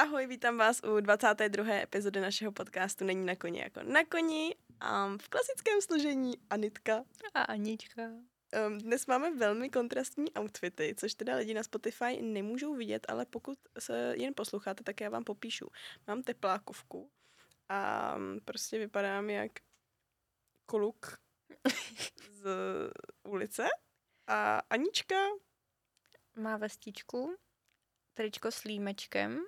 Ahoj, vítám vás u 22. epizody našeho podcastu Není na koni jako na koni. Um, v klasickém složení Anitka. A Anička. Um, dnes máme velmi kontrastní outfity, což teda lidi na Spotify nemůžou vidět, ale pokud se jen posloucháte, tak já vám popíšu. Mám teplákovku a prostě vypadám jak kluk z ulice a Anička Má vestičku, tričko s límečkem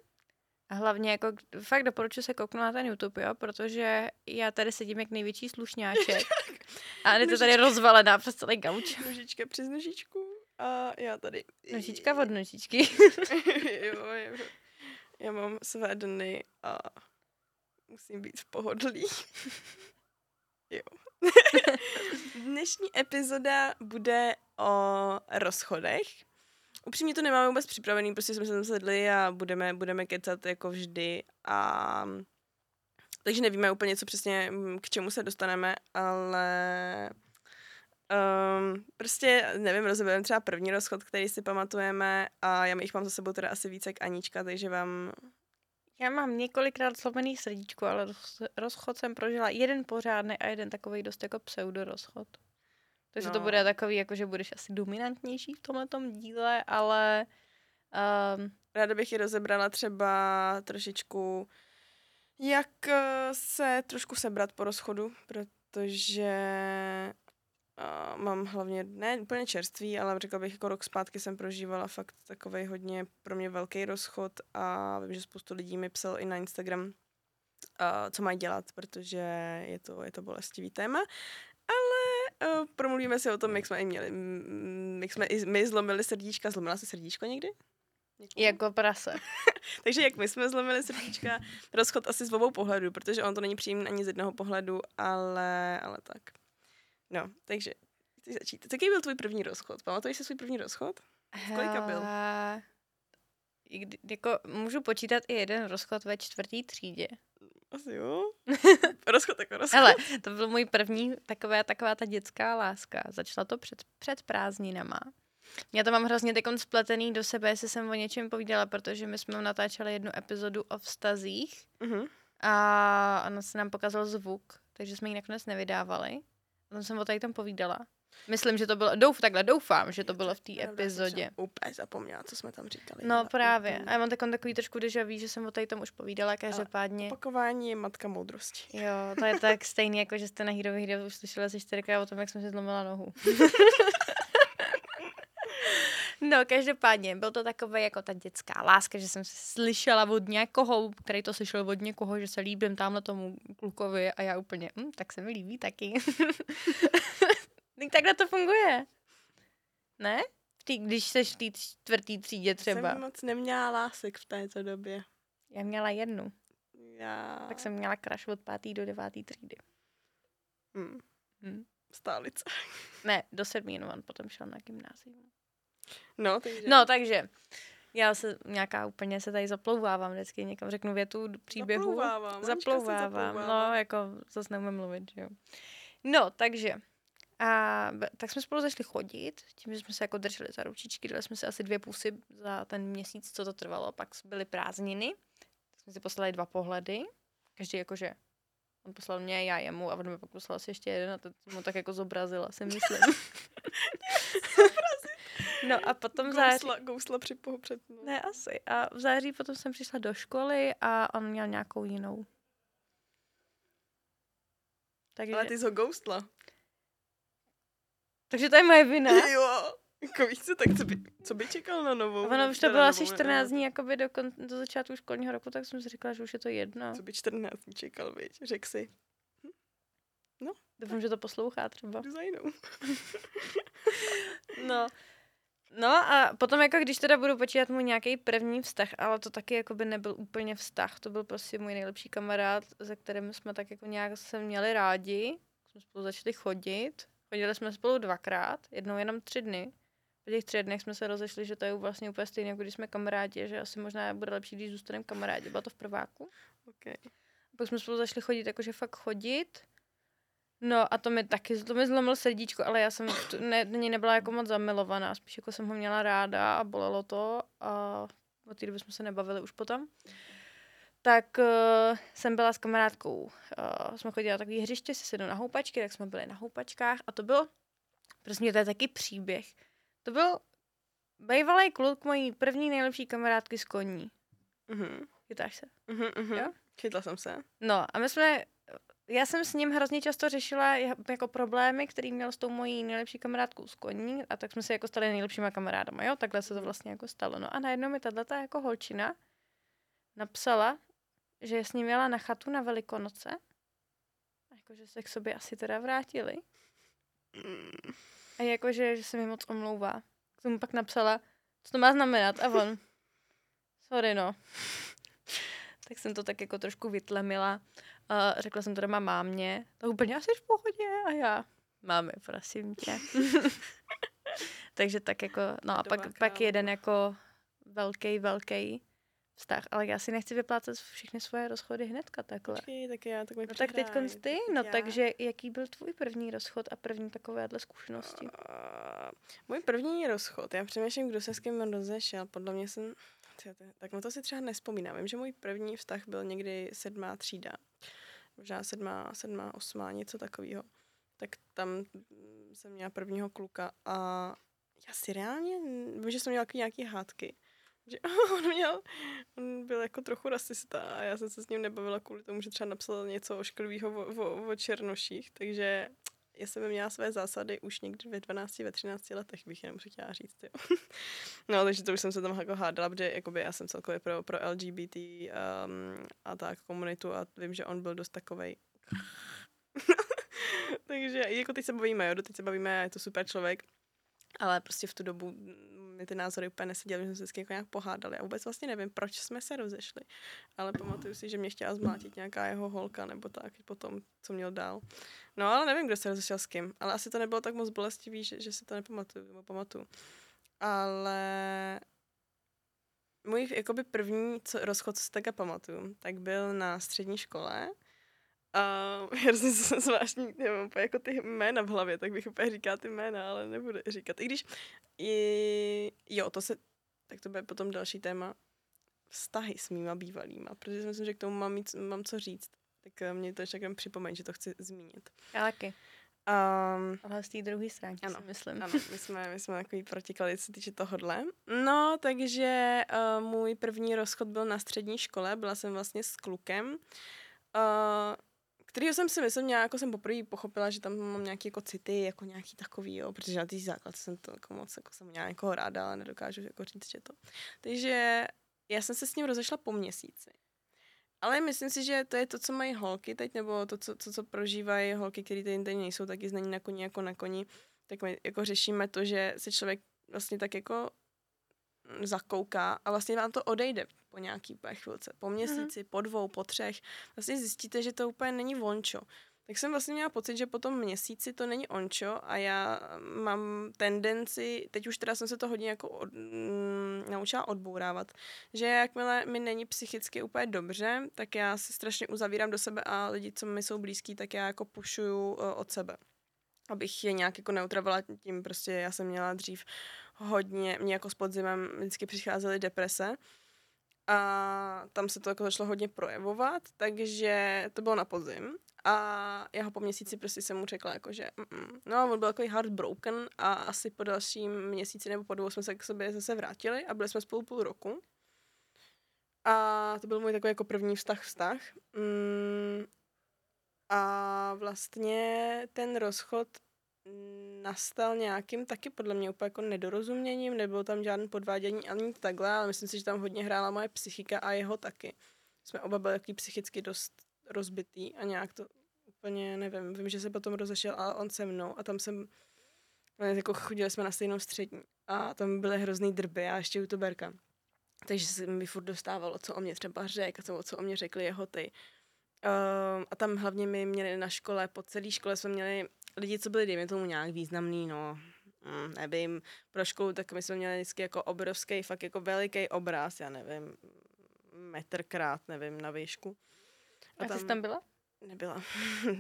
a hlavně jako fakt doporučuji se kouknout na ten YouTube, jo, protože já tady sedím jak největší slušňáček a je to tady rozvalená přes celý gauč. nožička přes nožičku a já tady... Nožička od nožičky. jo, jo. Já mám své dny a musím být v pohodlí. jo. Dnešní epizoda bude o rozchodech. Upřímně to nemáme vůbec připravený, prostě jsme se tam sedli a budeme, budeme kecat jako vždy a takže nevíme úplně, co přesně, mm, k čemu se dostaneme, ale um, prostě, nevím, rozebereme třeba první rozchod, který si pamatujeme a já jich mám za sebou teda asi více jak Anička, takže vám Já mám několikrát slomený srdíčko, ale roz- rozchod jsem prožila jeden pořádný a jeden takový dost jako pseudo rozchod. Takže no. to bude takový, jako že budeš asi dominantnější v tomhle díle, ale um, Ráda bych ji rozebrala třeba trošičku, jak eh, se trošku sebrat po rozchodu, protože uh, mám hlavně, ne úplně čerstvý, ale řekla bych, jako rok zpátky jsem prožívala fakt takový hodně pro mě velký rozchod a vím, že spoustu lidí mi psal i na Instagram, uh, co mají dělat, protože je to, je to bolestivý téma. Uh, promluvíme si o tom, jak jsme i měli, mm, jak jsme i my zlomili srdíčka. Zlomila jsi srdíčko někdy? Někomu? jako prase. Takže jak my jsme zlomili srdíčka, rozchod asi z obou pohledů, protože on to není příjemný ani z jednoho pohledu, ale, ale tak. No, takže chceš začít. Jaký byl tvůj první rozchod? Pamatuješ si svůj první rozchod? kolika byl? Hele, jako můžu počítat i jeden rozchod ve čtvrtý třídě. Asi jo. rozchod jako rozchod. Hele, to byl můj první taková, taková ta dětská láska. Začala to před, před prázdninama. Já to mám hrozně teď spletený do sebe, jestli jsem o něčem povídala, protože my jsme natáčeli jednu epizodu o vztazích Uh-huh. a ono se nám pokazal zvuk, takže jsme ji nakonec nevydávali. Potom jsem o tady tam povídala. Myslím, že to bylo, douf, takhle doufám, že to bylo v té epizodě. Úplně zapomněla, co jsme tam říkali. No právě. úplně. A já mám takový, takový trošku deja vu, že jsem o tady tam už povídala, každopádně. Opakování je matka moudrosti. Jo, to je tak stejný, jako že jste na Hero Hero už slyšeli asi čtyřikrát o tom, jak jsem si zlomila nohu. no, každopádně, byl to takové jako ta dětská láska, že jsem se slyšela od někoho, který to slyšel od někoho, že se líbím tamhle tomu klukovi a já úplně, hm, tak se mi líbí taky. Tak takhle to funguje. Ne? Tý, když seš v té čtvrtý třídě třeba. Jsem moc neměla lásek v této době. Já měla jednu. Já... Tak jsem měla crush od pátý do devátý třídy. Hm. Hm. Stálice. Ne, do sedmý, no on potom šel na gymnázium. No, takže... No, takže já se nějaká úplně se tady zaplouvávám vždycky, někam řeknu větu do příběhu. Zaplouvávám. Zaplouvávám, zaplouvává. no, jako zase neumím mluvit, že jo. No, takže, a tak jsme spolu začali chodit, tím, že jsme se jako drželi za ručičky, dali jsme si asi dvě pusy za ten měsíc, co to trvalo, pak byly prázdniny, tak jsme si poslali dva pohledy, každý jakože on poslal mě, já jemu a on mi pak poslal asi ještě jeden a to jsem mu tak jako zobrazila, si myslím. no a potom v září, Gousla, gousla při pohu před... No. ne asi, a v září potom jsem přišla do školy a on měl nějakou jinou. Takže, Ale ty jsi ho ghostla. Takže to je moje vina. Jo. Jako víš co, tak co by, co by čekal na novou? Ono už to bylo asi ne- 14 dní jakoby do, kon- do začátku školního roku, tak jsem si říkala, že už je to jedno. Co by 14 dní čekal, viď? Řek si, Doufám, že to poslouchá třeba. jdu za jinou. No. No a potom jako když teda budu počítat můj nějaký první vztah, ale to taky jako by nebyl úplně vztah, to byl prostě můj nejlepší kamarád, se kterým jsme tak jako nějak se měli rádi, jsme spolu začali chodit, chodili jsme spolu dvakrát, jednou jenom tři dny. Po těch třech dnech jsme se rozešli, že to je vlastně úplně stejné, jako když jsme kamarádi, že asi možná bude lepší, když zůstaneme kamarádi. Bylo to v prváku. Okay. Pak jsme spolu začali chodit, jakože fakt chodit. No a to mi taky, to mi zlomil srdíčko, ale já jsem ne, do něj nebyla jako moc zamilovaná, spíš jako jsem ho měla ráda a bolelo to a od té doby jsme se nebavili už potom. Tak uh, jsem byla s kamarádkou, uh, jsme chodili na takový hřiště, si sednu na houpačky, tak jsme byli na houpačkách a to bylo, prostě to je taky příběh. To byl bývalý kluk mojí první nejlepší kamarádky z koní. Mhm. Chytáš se? Mhm, mhm. Jo? Chytla jsem se. No a my jsme, já jsem s ním hrozně často řešila jako problémy, který měl s tou mojí nejlepší kamarádkou z koní a tak jsme se jako stali nejlepšíma kamarádama, jo, takhle se to vlastně jako stalo. No a najednou mi tato jako holčina napsala, že s ním jela na chatu na Velikonoce, jakože se k sobě asi teda vrátili a jakože, že se mi moc omlouvá. K tomu pak napsala, co to má znamenat a on, sorry no. tak jsem to tak jako trošku vytlemila. A řekla jsem to doma mámě, to úplně asi v pohodě a já, máme, prosím tě. Takže tak jako, no a pak, pak jeden jako velký, velký vztah, ale já si nechci vyplácet všechny svoje rozchody hnedka takhle. Počkej, tak já tak mi No tak teď přihraj, ty, no já- takže jaký byl tvůj první rozchod a první takovéhle zkušenosti? Uh, můj první rozchod, já přemýšlím, kdo se s kým rozešel, podle mě jsem, tak na to si třeba nespomínám. Vím, že můj první vztah byl někdy sedmá třída, možná sedmá, sedmá, osmá, něco takového. Tak tam jsem měla prvního kluka a já si reálně, vím, že jsem měla nějaký hádky. Že on měl, on byl jako trochu rasista a já jsem se s ním nebavila kvůli tomu, že třeba napsal něco ošklivého o, o, o černoších, takže já jsem měla své zásady už někdy ve 12, ve 13 letech, bych jenom chtěla říct. Jo. no, takže to už jsem se tam jako hádala, protože jakoby já jsem celkově pro, pro LGBT um, a tak komunitu a vím, že on byl dost takovej. takže jako teď se bavíme, jo, doteď se bavíme je to super člověk. Ale prostě v tu dobu mi ty názory úplně neseděly, že jsme se vždycky jako nějak pohádali. A vůbec vlastně nevím, proč jsme se rozešli. Ale pamatuju si, že mě chtěla zmlátit nějaká jeho holka nebo tak potom, co měl dál. No ale nevím, kdo se rozešel s kým. Ale asi to nebylo tak moc bolestivý, že, že si to nepamatuju, nebo pamatuju. Ale můj jakoby první co, rozchod, co si takhle pamatuju, tak byl na střední škole. A hrozně z- zvláštní, nemám úplně jako ty jména v hlavě, tak bych úplně říkala ty jména, ale nebudu říkat. I když, i, jo, to se, tak to bude potom další téma, vztahy s mýma bývalýma, protože si myslím, že k tomu mám, mít, mám co říct. Tak eh, mě to ještě tak připomeň, že to chci zmínit. Já taky. Um, Ale z té druhé stránky Ano, si myslím. ano, my jsme, my jsme takový protiklady, co se týče tohohle. No, takže uh, můj první rozchod byl na střední škole, byla jsem vlastně s klukem, uh, kterýho jsem si myslím, nějak jako jsem poprvé pochopila, že tam mám nějaký jako city, jako nějaký takový, jo, protože na té základce jsem to jako moc, jako jsem měla někoho ráda, ale nedokážu jako říct, že to. Takže já jsem se s ním rozešla po měsíci. Ale myslím si, že to je to, co mají holky teď, nebo to, co, co, co prožívají holky, které tady tady nejsou taky znaní na koni jako na koni, tak my jako řešíme to, že se člověk vlastně tak jako zakouká a vlastně vám to odejde po nějaký úplně chvilce. Po měsíci, po dvou, po třech. Vlastně zjistíte, že to úplně není vončo. Tak jsem vlastně měla pocit, že po tom měsíci to není ončo a já mám tendenci, teď už teda jsem se to hodně jako od, mm, naučila odbourávat, že jakmile mi není psychicky úplně dobře, tak já se strašně uzavírám do sebe a lidi, co mi jsou blízký, tak já jako pušuju uh, od sebe abych je nějak jako neutravila tím, prostě já jsem měla dřív hodně, mě jako s podzimem vždycky přicházely deprese a tam se to jako začalo hodně projevovat, takže to bylo na podzim a já ho po měsíci prostě jsem mu řekla jako, že mm, no on byl takový heartbroken a asi po dalším měsíci nebo po dvou jsme se k sobě zase vrátili a byli jsme spolu půl roku. A to byl můj takový jako první vztah vztah. Mm, a vlastně ten rozchod nastal nějakým taky podle mě úplně jako nedorozuměním, nebylo tam žádný podvádění ani takhle, ale myslím si, že tam hodně hrála moje psychika a jeho taky. Jsme oba byli takový psychicky dost rozbitý a nějak to úplně nevím. Vím, že se potom rozešel a on se mnou a tam jsem jako chodili jsme na stejnou střední a tam byly hrozný drby a ještě youtuberka. Takže se mi furt dostávalo, co o mě třeba řekl co, co o mě řekli jeho ty. Uh, a tam hlavně my měli na škole, po celé škole jsme měli lidi, co byli, dejme tomu, nějak významný, no, mm, nevím, pro školu, tak my jsme měli vždycky jako obrovský, fakt jako veliký obraz, já nevím, metr krát, nevím, na výšku. A, a ty jsi tam byla? Nebyla.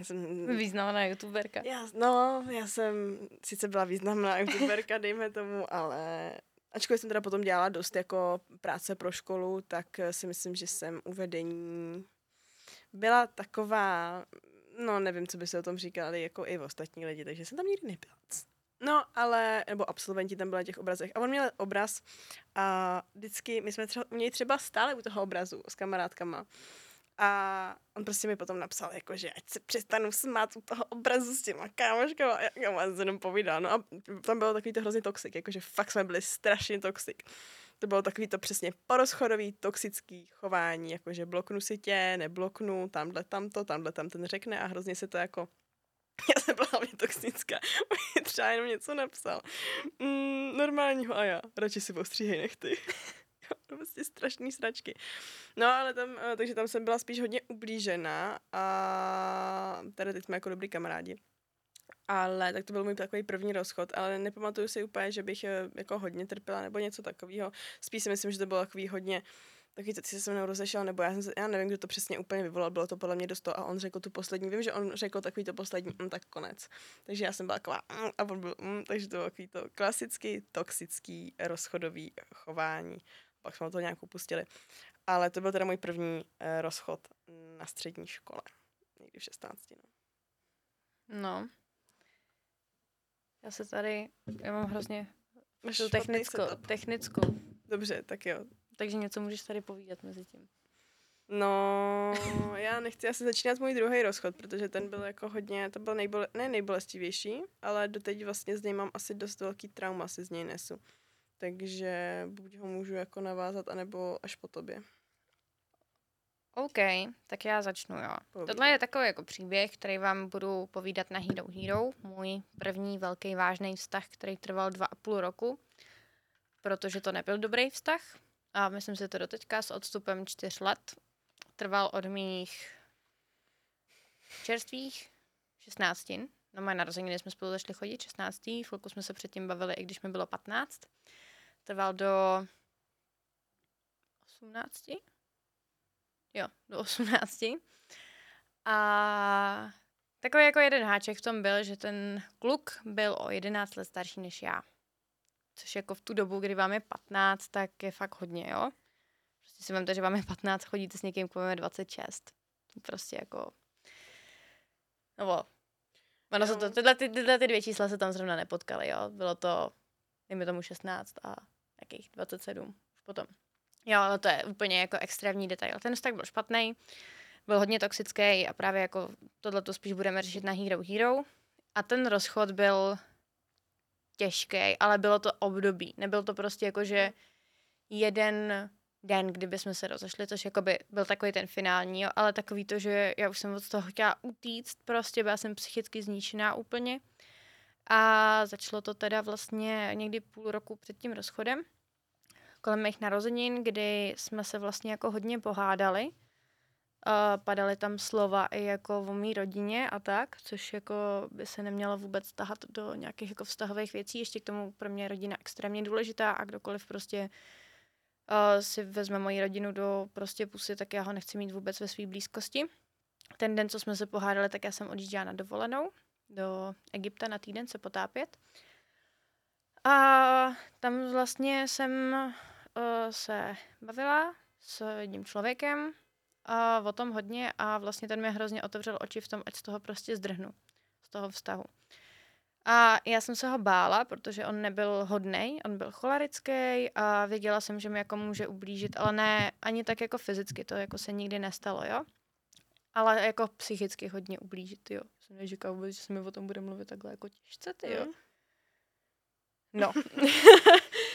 jsem, Významná youtuberka. já, no, já jsem sice byla významná youtuberka, dejme tomu, ale ačkoliv jsem teda potom dělala dost jako práce pro školu, tak si myslím, že jsem uvedení byla taková, no nevím, co by se o tom říkali, jako i v ostatní lidi, takže jsem tam nikdy nebyla. No, ale, nebo absolventi tam byli na těch obrazech. A on měl obraz a vždycky, my jsme třeba, u něj třeba stále u toho obrazu s kamarádkama. A on prostě mi potom napsal, jako, že ať se přestanu smát u toho obrazu s těma kámoškama. A já mám jenom povídal. No a tam bylo takový to hrozně toxik, jakože fakt jsme byli strašně toxik. To bylo takový to přesně porozchodový, toxický chování, jakože bloknu si tě, nebloknu, tamhle tamto, tamhle tam ten řekne a hrozně se to jako já jsem byla hlavně toxická. třeba jenom něco napsal. Mm, normálního a já. Radši si postříhej nechty. prostě strašný sračky. No ale tam, eh, takže tam jsem byla spíš hodně ublížená a tady teď jsme jako dobrý kamarádi. Ale tak to byl můj takový první rozchod, ale nepamatuju si úplně, že bych eh, jako hodně trpěla nebo něco takového. Spíš si myslím, že to bylo takový hodně taky ty se se mnou rozešel, nebo já, jsem, já nevím, kdo to přesně úplně vyvolal, bylo to podle mě dost to a on řekl tu poslední, vím, že on řekl takový to poslední, mm, tak konec. Takže já jsem byla taková, mm, a on byl, mm, takže to bylo takový to klasický, toxický, rozchodový chování. Pak jsme to nějak upustili. Ale to byl teda můj první uh, rozchod na střední škole. Někdy v 16. No. no. Já se tady, já mám hrozně Máš technickou, technickou. Dobře, tak jo. Takže něco můžeš tady povídat mezi tím. No, já nechci asi začínat můj druhý rozchod, protože ten byl jako hodně, to byl nejbole, ne nejbolestivější, ale doteď vlastně z něj mám asi dost velký trauma, si z něj nesu. Takže buď ho můžu jako navázat, anebo až po tobě. OK, tak já začnu, jo. Povídej. Tohle je takový jako příběh, který vám budu povídat na Hero Hero. Můj první velký vážný vztah, který trval dva a půl roku, protože to nebyl dobrý vztah. A myslím si to doteďka s odstupem čtyř let. Trval od mých čerstvých 16. Na moje narozeniny jsme spolu začali chodit 16. Chvilku jsme se předtím bavili, i když mi bylo 15. Trval do 18. Jo, do 18. A takový jako jeden háček v tom byl, že ten kluk byl o 11 let starší než já. Což jako v tu dobu, kdy vám je 15, tak je fakt hodně, jo. Prostě si vemte, že vám je 15, chodíte s někým, komu je 26. To prostě jako... No, ono se to, tyhle, ty, tyhle ty dvě čísla se tam zrovna nepotkaly, jo. Bylo to, dejme tomu 16 a jakých 27 potom. Jo, ale to je úplně jako extrémní detail. Ten vztah byl špatný, byl hodně toxický a právě jako tohle to spíš budeme řešit na Hero Hero. A ten rozchod byl těžký, ale bylo to období. Nebyl to prostě jako, že jeden den, kdyby jsme se rozešli, což by byl takový ten finální, jo, ale takový to, že já už jsem od toho chtěla utíct, prostě byla jsem psychicky zničená úplně. A začalo to teda vlastně někdy půl roku před tím rozchodem, kolem mých narozenin, kdy jsme se vlastně jako hodně pohádali. Uh, padaly tam slova i jako o mý rodině a tak, což jako by se nemělo vůbec tahat do nějakých jako vztahových věcí. Ještě k tomu pro mě rodina extrémně důležitá a kdokoliv prostě uh, si vezme moji rodinu do prostě pusy, tak já ho nechci mít vůbec ve své blízkosti. Ten den, co jsme se pohádali, tak já jsem odjížděla na dovolenou do Egypta na týden se potápět. A tam vlastně jsem uh, se bavila s jedním člověkem, a o tom hodně a vlastně ten mi hrozně otevřel oči v tom, ať z toho prostě zdrhnu, z toho vztahu. A já jsem se ho bála, protože on nebyl hodnej, on byl cholerický a věděla jsem, že mi jako může ublížit, ale ne ani tak jako fyzicky, to jako se nikdy nestalo, jo. Ale jako psychicky hodně ublížit, jo. Jsem neříkala vůbec, že se mi o tom bude mluvit takhle jako těžce, ty jo. Mm. No.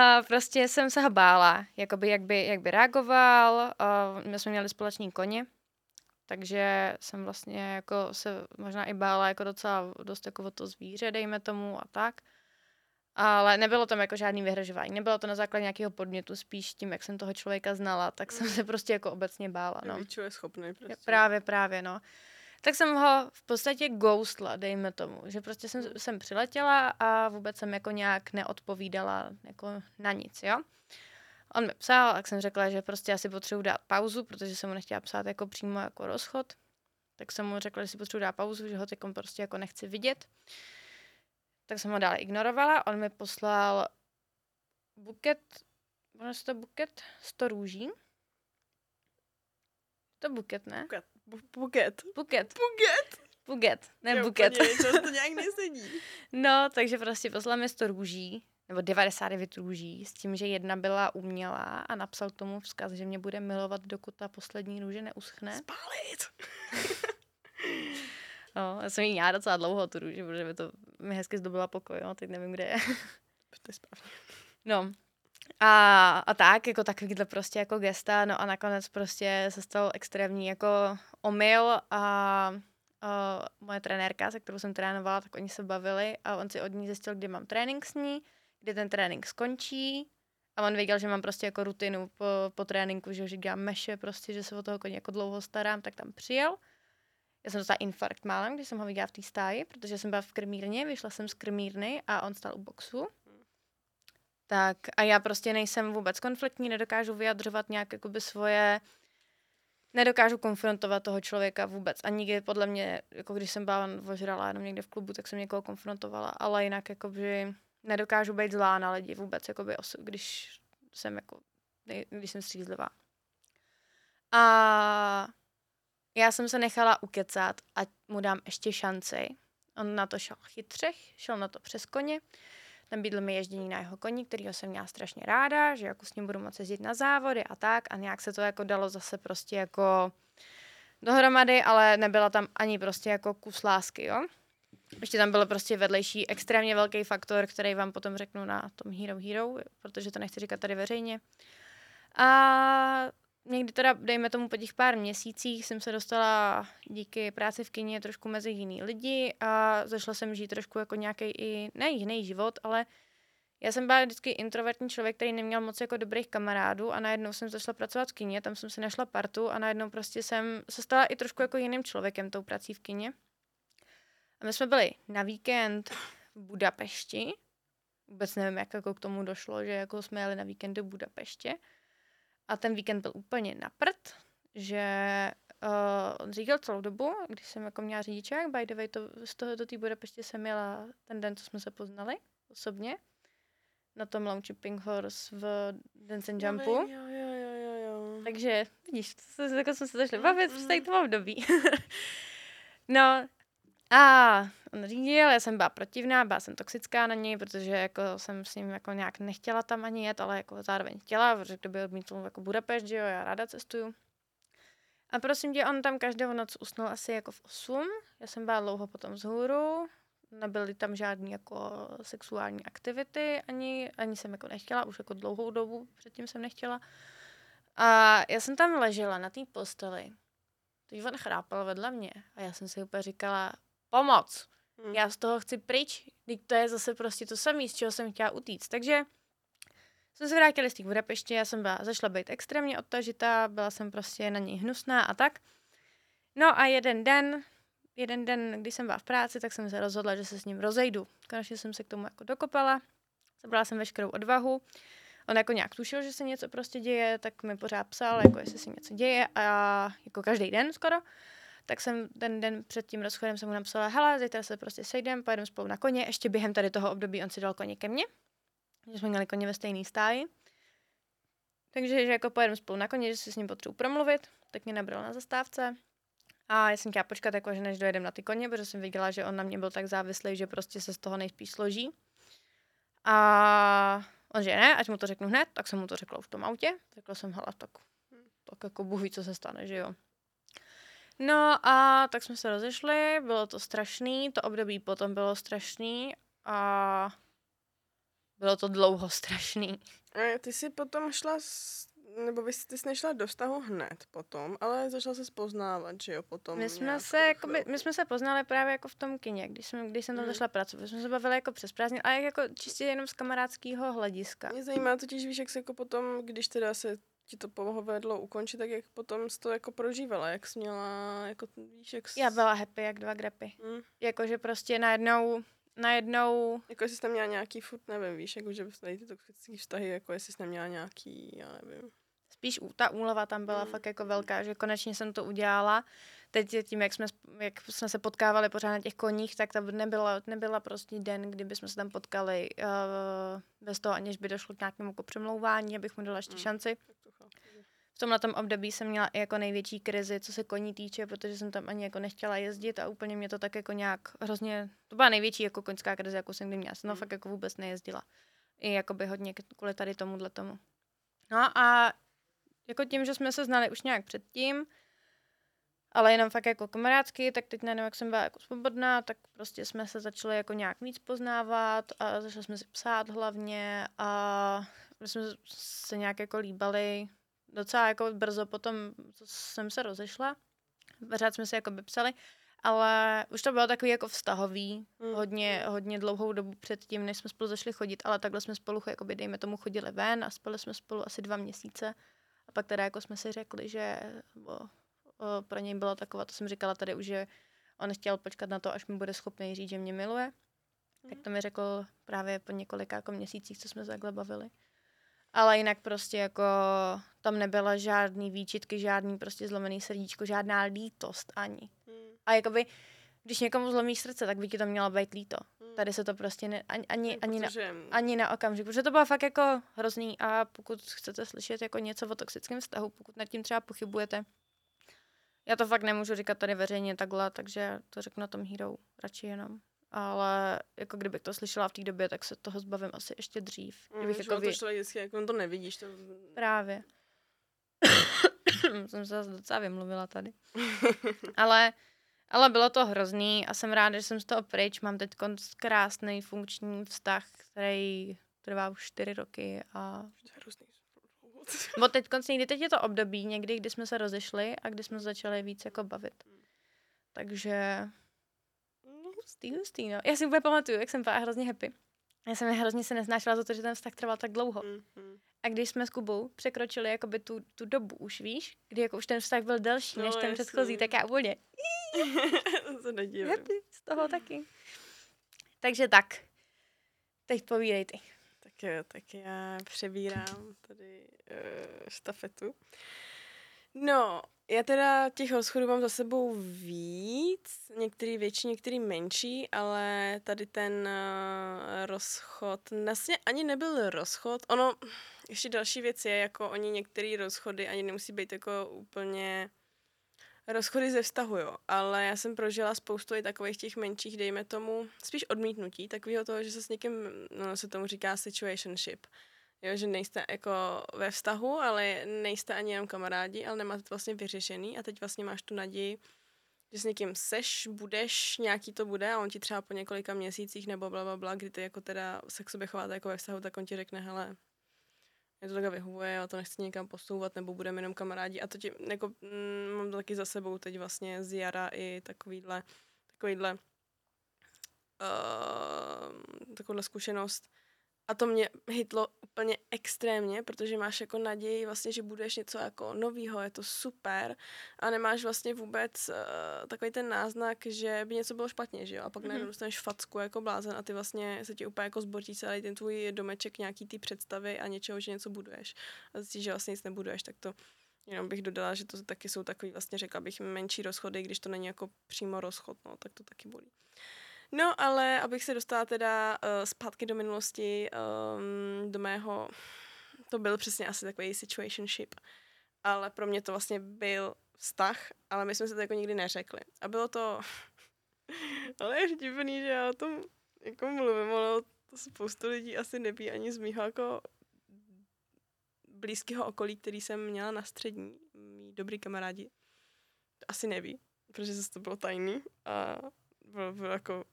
A prostě jsem se ho bála, jakoby, jak, by, jak by reagoval. A my jsme měli společný koně, takže jsem vlastně jako se možná i bála jako docela dost jako o to zvíře, dejme tomu a tak. Ale nebylo tam jako žádný vyhrožování. Nebylo to na základě nějakého podnětu, spíš tím, jak jsem toho člověka znala, tak jsem se prostě jako obecně bála. No. Je schopný prostě. Právě, právě, no tak jsem ho v podstatě ghostla, dejme tomu, že prostě jsem, jsem přiletěla a vůbec jsem jako nějak neodpovídala jako na nic, jo. On mi psal, tak jsem řekla, že prostě asi potřebuji dát pauzu, protože jsem mu nechtěla psát jako přímo jako rozchod. Tak jsem mu řekla, že si potřebuji dát pauzu, že ho teď prostě jako nechci vidět. Tak jsem ho dále ignorovala. On mi poslal buket, ono se to buket 100 růží. To buket, ne? Buket. Bu- buket. Buket. Buket. Buket, ne Jo, buket. Podívej, to, to nějak nesedí. No, takže prostě poslal mi 100 růží, nebo 99 růží, s tím, že jedna byla umělá a napsal k tomu vzkaz, že mě bude milovat, dokud ta poslední růže neuschne. Spálit. No, já jsem jí měla docela dlouho tu růži, protože by to mi hezky zdobila pokoj, no, teď nevím, kde je. To je správně. No. A, a tak, jako takovýhle prostě jako gesta, no a nakonec prostě se stal extrémní jako omyl a, a moje trenérka, se kterou jsem trénovala, tak oni se bavili a on si od ní zjistil, kdy mám trénink s ní, kdy ten trénink skončí a on věděl, že mám prostě jako rutinu po, po tréninku, že, že dělám meše prostě, že se o toho koně jako dlouho starám, tak tam přijel. Já jsem dostala infarkt málem, když jsem ho viděla v té stáji, protože jsem byla v krmírně, vyšla jsem z krmírny a on stál u boxu. Tak a já prostě nejsem vůbec konfliktní, nedokážu vyjadřovat nějak jakoby svoje, nedokážu konfrontovat toho člověka vůbec. A nikdy podle mě, jako když jsem byla ožrala jenom někde v klubu, tak jsem někoho konfrontovala, ale jinak jakoby nedokážu být zlá na lidi vůbec, jakoby osu, když jsem jako, když jsem střízlivá. A já jsem se nechala ukecat, ať mu dám ještě šanci. On na to šel chytřech, šel na to přes koně. Nabídl mi ježdění na jeho koni, kterýho jsem měla strašně ráda, že jako s ním budu moci jezdit na závody a tak. A nějak se to jako dalo zase prostě jako dohromady, ale nebyla tam ani prostě jako kus lásky, jo. Ještě tam byl prostě vedlejší extrémně velký faktor, který vám potom řeknu na tom Hero Hero, protože to nechci říkat tady veřejně. A někdy teda, dejme tomu po těch pár měsících, jsem se dostala díky práci v kině trošku mezi jiný lidi a zašla jsem žít trošku jako nějaký i, ne jiný život, ale já jsem byla vždycky introvertní člověk, který neměl moc jako dobrých kamarádů a najednou jsem zašla pracovat v kině, tam jsem si našla partu a najednou prostě jsem se stala i trošku jako jiným člověkem tou prací v kině. A my jsme byli na víkend v Budapešti. Vůbec nevím, jak jako k tomu došlo, že jako jsme jeli na víkend do Budapeště. A ten víkend byl úplně na prd, že uh, on říkal celou dobu, když jsem jako měla řidičák, by the way, to, z toho do té Budapeště jsem jela ten den, co jsme se poznali osobně, na tom Launching Horse v Dance and Jumpu. Jo, jo, jo, jo, jo. Takže vidíš, to se, jako jsme se zašli bavit v tady tom období. no a on řídil, já jsem byla protivná, byla jsem toxická na něj, protože jako jsem s ním jako nějak nechtěla tam ani jet, ale jako zároveň chtěla, protože kdyby odmítl jako Budapešť, že jo, já ráda cestuju. A prosím tě, on tam každou noc usnul asi jako v 8. Já jsem byla dlouho potom vzhůru, nebyly tam žádné jako sexuální aktivity, ani, ani jsem jako nechtěla, už jako dlouhou dobu předtím jsem nechtěla. A já jsem tam ležela na té posteli. Teď on chrápal vedle mě a já jsem si úplně říkala, pomoc, Hm. já z toho chci pryč, teď to je zase prostě to samé, z čeho jsem chtěla utíct. Takže jsme se vrátili z té Budapešti, já jsem byla, zašla být extrémně odtažitá, byla jsem prostě na něj hnusná a tak. No a jeden den, jeden den, když jsem byla v práci, tak jsem se rozhodla, že se s ním rozejdu. Konečně jsem se k tomu jako dokopala, zabrala jsem veškerou odvahu. On jako nějak tušil, že se něco prostě děje, tak mi pořád psal, jako jestli se něco děje a jako každý den skoro. Tak jsem ten den před tím rozchodem jsem mu napsala, hele, zítra se prostě sejdem, pojedeme spolu na koně, ještě během tady toho období on si dal koně ke mně, že jsme měli koně ve stejné stáji. Takže že jako pojedeme spolu na koně, že si s ním potřebuji promluvit, tak mě nabral na zastávce. A já jsem chtěla počkat, jako, že než dojedeme na ty koně, protože jsem viděla, že on na mě byl tak závislý, že prostě se z toho nejspíš složí. A on že ne, ať mu to řeknu hned, tak jsem mu to řekla v tom autě. Řekla jsem, hele, tak, tak jako Bůh co se stane, že jo. No a tak jsme se rozešli, bylo to strašný, to období potom bylo strašný a bylo to dlouho strašný. A ty jsi potom šla, s, nebo vy, ty jsi nešla do vztahu hned potom, ale začala se poznávat, že jo, potom My jsme, se, jakoby, chvilku. my jsme se poznali právě jako v tom kině, když jsem, když jsem tam Mhm. zašla pracovat. My jsme se bavili jako přes prázdniny, ale jako čistě jenom z kamarádského hlediska. Mě zajímá totiž, víš, jak se jako potom, když teda se ti to povedlo ukončit, tak jak potom jsi to jako prožívala, jak jsi měla, jako víš, jak jsi... Já byla happy jak dva grepy. Hm. Jakože prostě najednou, najednou, Jako jsi tam měla nějaký furt, nevím, víš, jako že tady ty toxické vztahy, jako jestli jsi tam měla nějaký, já nevím. spíš ta úleva tam byla Mm. fakt jako velká, že konečně jsem to udělala. Teď tím, jak jsme, jak jsme se potkávali pořád na těch koních, tak to nebyla, nebyla prostě den, kdyby jsme se tam potkali uh, bez toho, aniž by došlo k nějakému jako přemlouvání, abych mu dala ještě Mm. šanci. V tomhle tom období jsem měla i jako největší krizi, co se koní týče, protože jsem tam ani jako nechtěla jezdit a úplně mě to tak jako nějak hrozně, to byla největší jako koňská krize, jako jsem kdy měla. Jsem Mm. fakt jako vůbec nejezdila. I jakoby hodně k- kvůli tady tomuhle tomu. No a jako tím, že jsme se znali už nějak předtím, ale jenom fakt jako kamarádsky, tak teď najednou, jak jsem byla jako svobodná, tak prostě jsme se začali jako nějak víc poznávat a začali jsme si psát hlavně a my jsme se nějak jako líbali docela jako brzo potom, co jsem se rozešla. Pořád jsme se jako psali, ale už to bylo takový jako vztahový, Mm. hodně, hodně dlouhou dobu předtím, než jsme spolu zašli chodit, ale takhle jsme spolu, jakoby, dejme tomu, chodili ven a spali jsme spolu asi dva měsíce. A pak teda jako jsme si řekli, že o, o, pro něj bylo taková, to jsem říkala tady už, že on chtěl počkat na to, až mi bude schopný říct, že mě miluje. Tak to mi řekl právě po několika jako měsících, co jsme se takhle bavili. Ale jinak prostě jako tam nebyla žádný výčitky, žádný prostě zlomený srdíčko, žádná lítost ani. Mm. A jakoby, když někomu zlomíš srdce, tak by ti to mělo být líto. Mm. Tady se to prostě ne, ani, ani, ani, na, Protože, ani na okamžik, protože to bylo fakt jako hrozný a pokud chcete slyšet jako něco o toxickém vztahu, pokud nad tím třeba pochybujete, já to fakt nemůžu říkat tady veřejně takhle, takže to řeknu na tom Hero radši jenom. Ale jako kdybych to slyšela v té době, tak se toho zbavím asi ještě dřív. Mm, Kdybych jako to vě... člověk vždycky, jako on to nevidíš, to... Právě. jsem se zase docela vymluvila tady. ale, ale bylo to hrozný a jsem ráda, že jsem z toho pryč. Mám teď krásný funkční vztah, který trvá už čtyři roky a To je hrozný. Bo teď někdy teď je to období někdy, kdy jsme se rozešli a kdy jsme začali víc jako bavit. Takže No, hustý, hustý, no. Já si úplně pamatuju, jak jsem byla hrozně happy. Já jsem hrozně se neznášela za to, že ten vztah trval tak dlouho. mm, mm. A když jsme s Kubou překročili jakoby tu, tu dobu už, víš, kdy jako už ten vztah byl delší No, než ten předchozí, tak já úplně to se happy z toho taky. Takže tak. Teď povídej ty. Tak jo, tak já přebírám tady uh, štafetu. No, já teda těch rozchodů mám za sebou víc, některý větší, některý menší, ale tady ten uh, rozchod, vlastně ani nebyl rozchod, ono, ještě další věc je, jako oni některé rozchody ani nemusí být jako úplně rozchody ze vztahu, jo, ale já jsem prožila spoustu i takových těch menších, dejme tomu, spíš odmítnutí, takového toho, že se s někým, no se tomu říká situationship, jo, že nejste jako ve vztahu, ale nejste ani jenom kamarádi, ale nemáte to vlastně vyřešený. A teď vlastně máš tu naději, že s někým seš, budeš, nějaký to bude a on ti třeba po několika měsících nebo bla, bla, bla, kdy ty jako teda se k sobě chováte jako ve vztahu, tak on ti řekne, hele, mě to takhle vyhovuje, já to nechci někam posouvat, nebo budeme jenom kamarádi. A to ti, jako, mm, mám taky za sebou teď vlastně z jara i takovýhle, takovýhle uh, takovouhle zkušenost. A to mě hitlo úplně extrémně, protože máš jako naději vlastně, že budeš něco jako novýho, je to super a nemáš vlastně vůbec uh, takový ten náznak, že by něco bylo špatně, že jo? A pak mm-hmm. najednou dostaneš facku jako blázen a ty vlastně se ti úplně jako zbortí celý ten tvůj domeček nějaký ty představy a něčeho, že něco buduješ. A zjistíš, že vlastně nic nebuduješ, tak to jenom bych dodala, že to taky jsou takový vlastně řekla bych menší rozchody, když to není jako přímo rozchod, no, tak to taky bolí. No, ale abych se dostala teda uh, zpátky do minulosti, um, do mého, to byl přesně asi takový situationship, ale pro mě to vlastně byl vztah, ale my jsme se to jako nikdy neřekli. A bylo to, ale je vtipný, že já o tom jako mluvím, ale to spoustu lidí asi neví ani z mýho jako blízkého okolí, který jsem měla na střední, mý dobrý kamarádi, asi neví, protože zase to bylo tajný a bylo, bylo jako